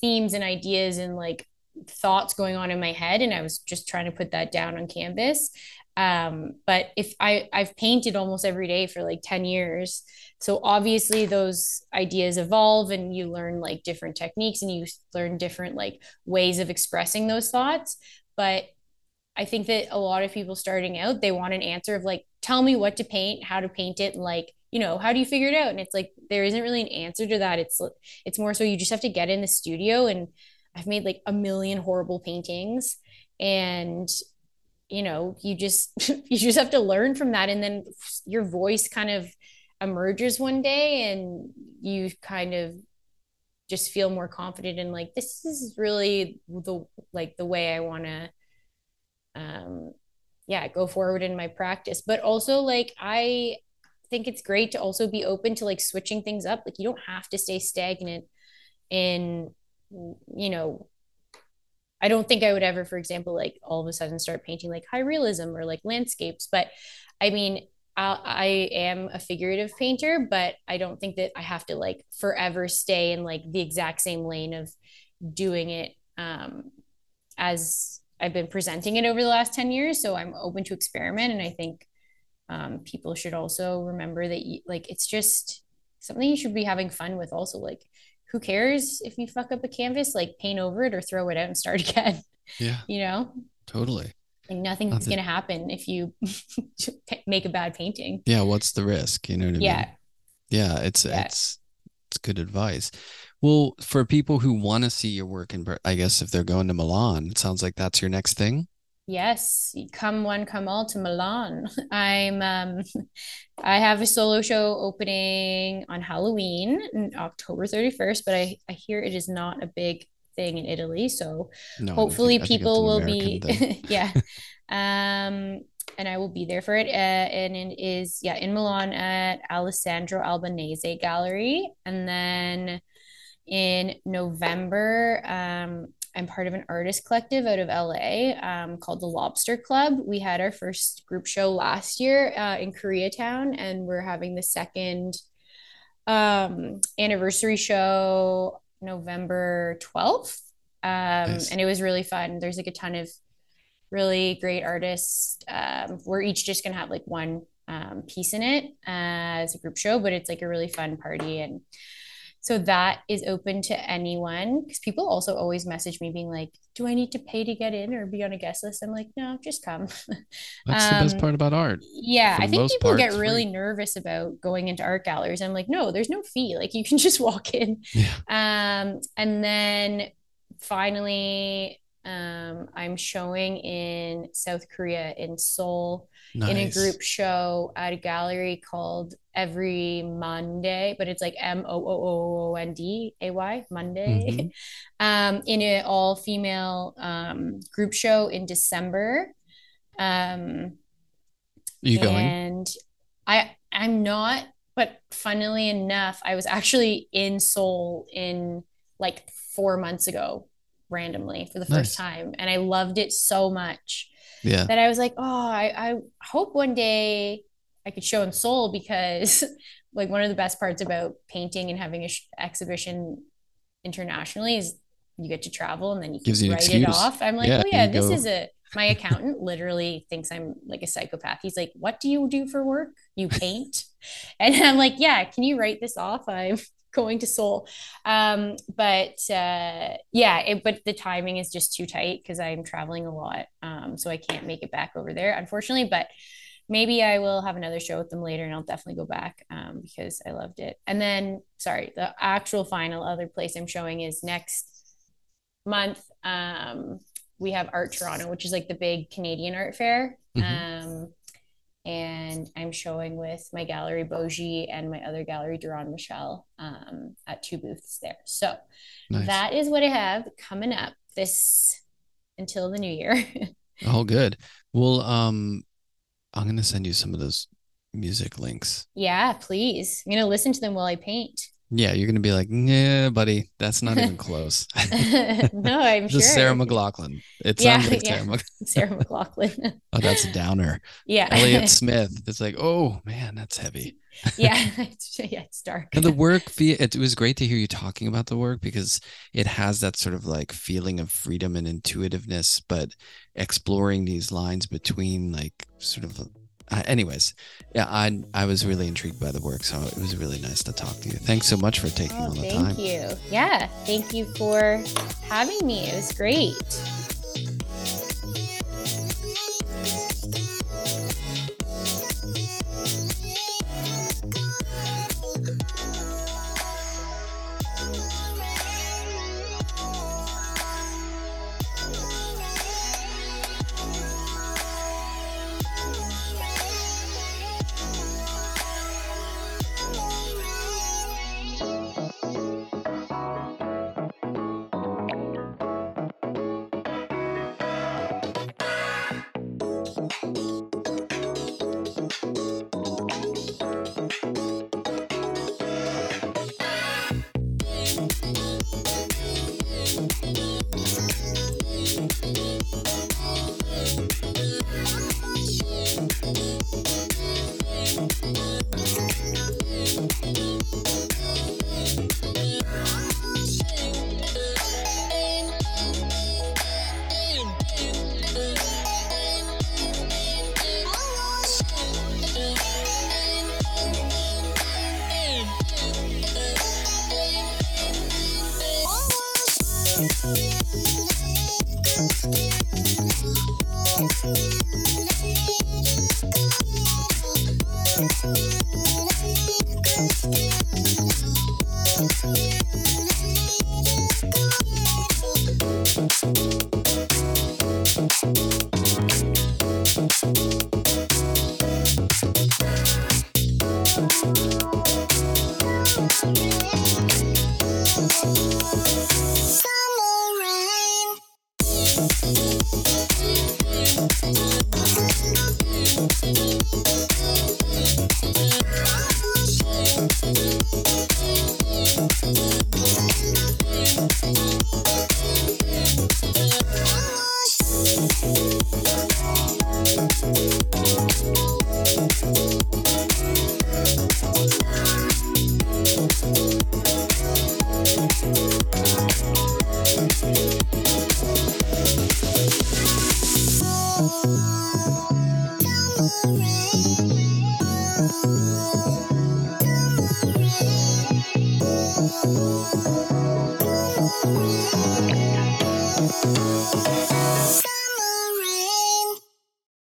themes and ideas and like thoughts going on in my head and I was just trying to put that down on canvas. Um, but if I I've painted almost every day for like 10 years. So obviously those ideas evolve and you learn like different techniques and you learn different like ways of expressing those thoughts. But I think that a lot of people starting out, they want an answer of like, tell me what to paint, how to paint it, and like, you know, how do you figure it out? And it's like there isn't really an answer to that. It's it's more so you just have to get in the studio and I've made like a million horrible paintings and you know, you just you just have to learn from that and then your voice kind of emerges one day and you kind of just feel more confident in like this is really the like the way I want to um yeah go forward in my practice. But also like i think it's great to also be open to like switching things up. Like you don't have to stay stagnant in you know i don't think i would ever for example like all of a sudden start painting like high realism or like landscapes. But i mean I, I am a figurative painter but i don't think that i have to like forever stay in like the exact same lane of doing it um as I've been presenting it over the last 10 years. So I'm open to experiment. And I think um, people should also remember that, you, like, it's just something you should be having fun with. Also, like, who cares if you fuck up a canvas? Like, paint over it or throw it out and start again. Yeah, You know, totally. Like nothing's going to happen if you make a bad painting. Yeah, what's the risk? You know what I mean? Yeah. Yeah, it's Yeah. it's it's good advice. Well, for people who want to see your work in, I guess if they're going to Milan, it sounds like that's your next thing. Yes, come one, come all to Milan. I'm um I have a solo show opening on Halloween, October 31st, but I I hear it is not a big thing in Italy, so No, hopefully think- I think it's people will American be yeah. Um and I will be there for it. Uh, and it is yeah, in Milan at Alessandro Albanese Gallery. And then in November, um, I'm part of an artist collective out of LA um, called the Lobster Club. We had our first group show last year uh, in Koreatown, and we're having the second um, anniversary show November 12th. Um, Nice. And it was really fun. There's like a ton of really great artists. Um, we're each just going to have like one um, piece in it uh, as a group show, but it's like a really fun party. And so that is open to anyone because people also always message me being like, do I need to pay to get in or be on a guest list? I'm like, no, just come. That's the best Um, part about art. Yeah, I think people part, get really free. nervous about going into art galleries. I'm like, no, there's no fee. Like you can just walk in. Yeah. Um, and then finally, um, I'm showing in South Korea in Seoul in a group show at a gallery called Every Monday, but it's like M O O O O N D A Y Monday. um, in an all female um, group show in December. Um, You going? and I I'm not, but funnily enough, I was actually in Seoul in like four months ago, randomly for the first time, and I loved it so much Yeah. that I was like, oh, I, I hope one day I could show in Seoul because like one of the best parts about painting and having a sh- exhibition internationally is you get to travel and then you can Gives you write it off. I'm like, Yeah, oh yeah, this go- is a my accountant literally thinks I'm like a psychopath. He's like, "What do you do for work? You paint?" and I'm like, "Yeah, can you write this off? I'm going to Seoul." Um, but uh, yeah, it, but the timing is just too tight because I'm traveling a lot, um, so I can't make it back over there, unfortunately. But maybe I will have another show with them later, and I'll definitely go back um, because I loved it. And then, sorry, the actual final other place I'm showing is next month. Um, we have Art Toronto, which is like the big Canadian art fair. Mm-hmm. And I'm showing with my gallery Boji and my other gallery Duran Mashaal um, at two booths there. So nice. that is what I have coming up this until the new year. oh, good. Well, um, I'm gonna send you some of those music links. Yeah, please. I'm gonna listen to them while I paint. Yeah, you're gonna be like, yeah, buddy, that's not even close. no, I'm Just sure. Sarah McLachlan. It yeah, sounds like yeah. Sarah, Sarah McLachlan. oh, that's a downer. Yeah. Elliott Smith. It's like, oh man, that's heavy. yeah, yeah, it's dark. And the work, it was great to hear you talking about the work because it has that sort of like feeling of freedom and intuitiveness, but exploring these lines between like sort of uh, anyways, yeah, I I was really intrigued by the work, so it was really nice to talk to you. Thanks so much for taking oh, all the thank time. Thank you. Yeah, thank you for having me. It was great.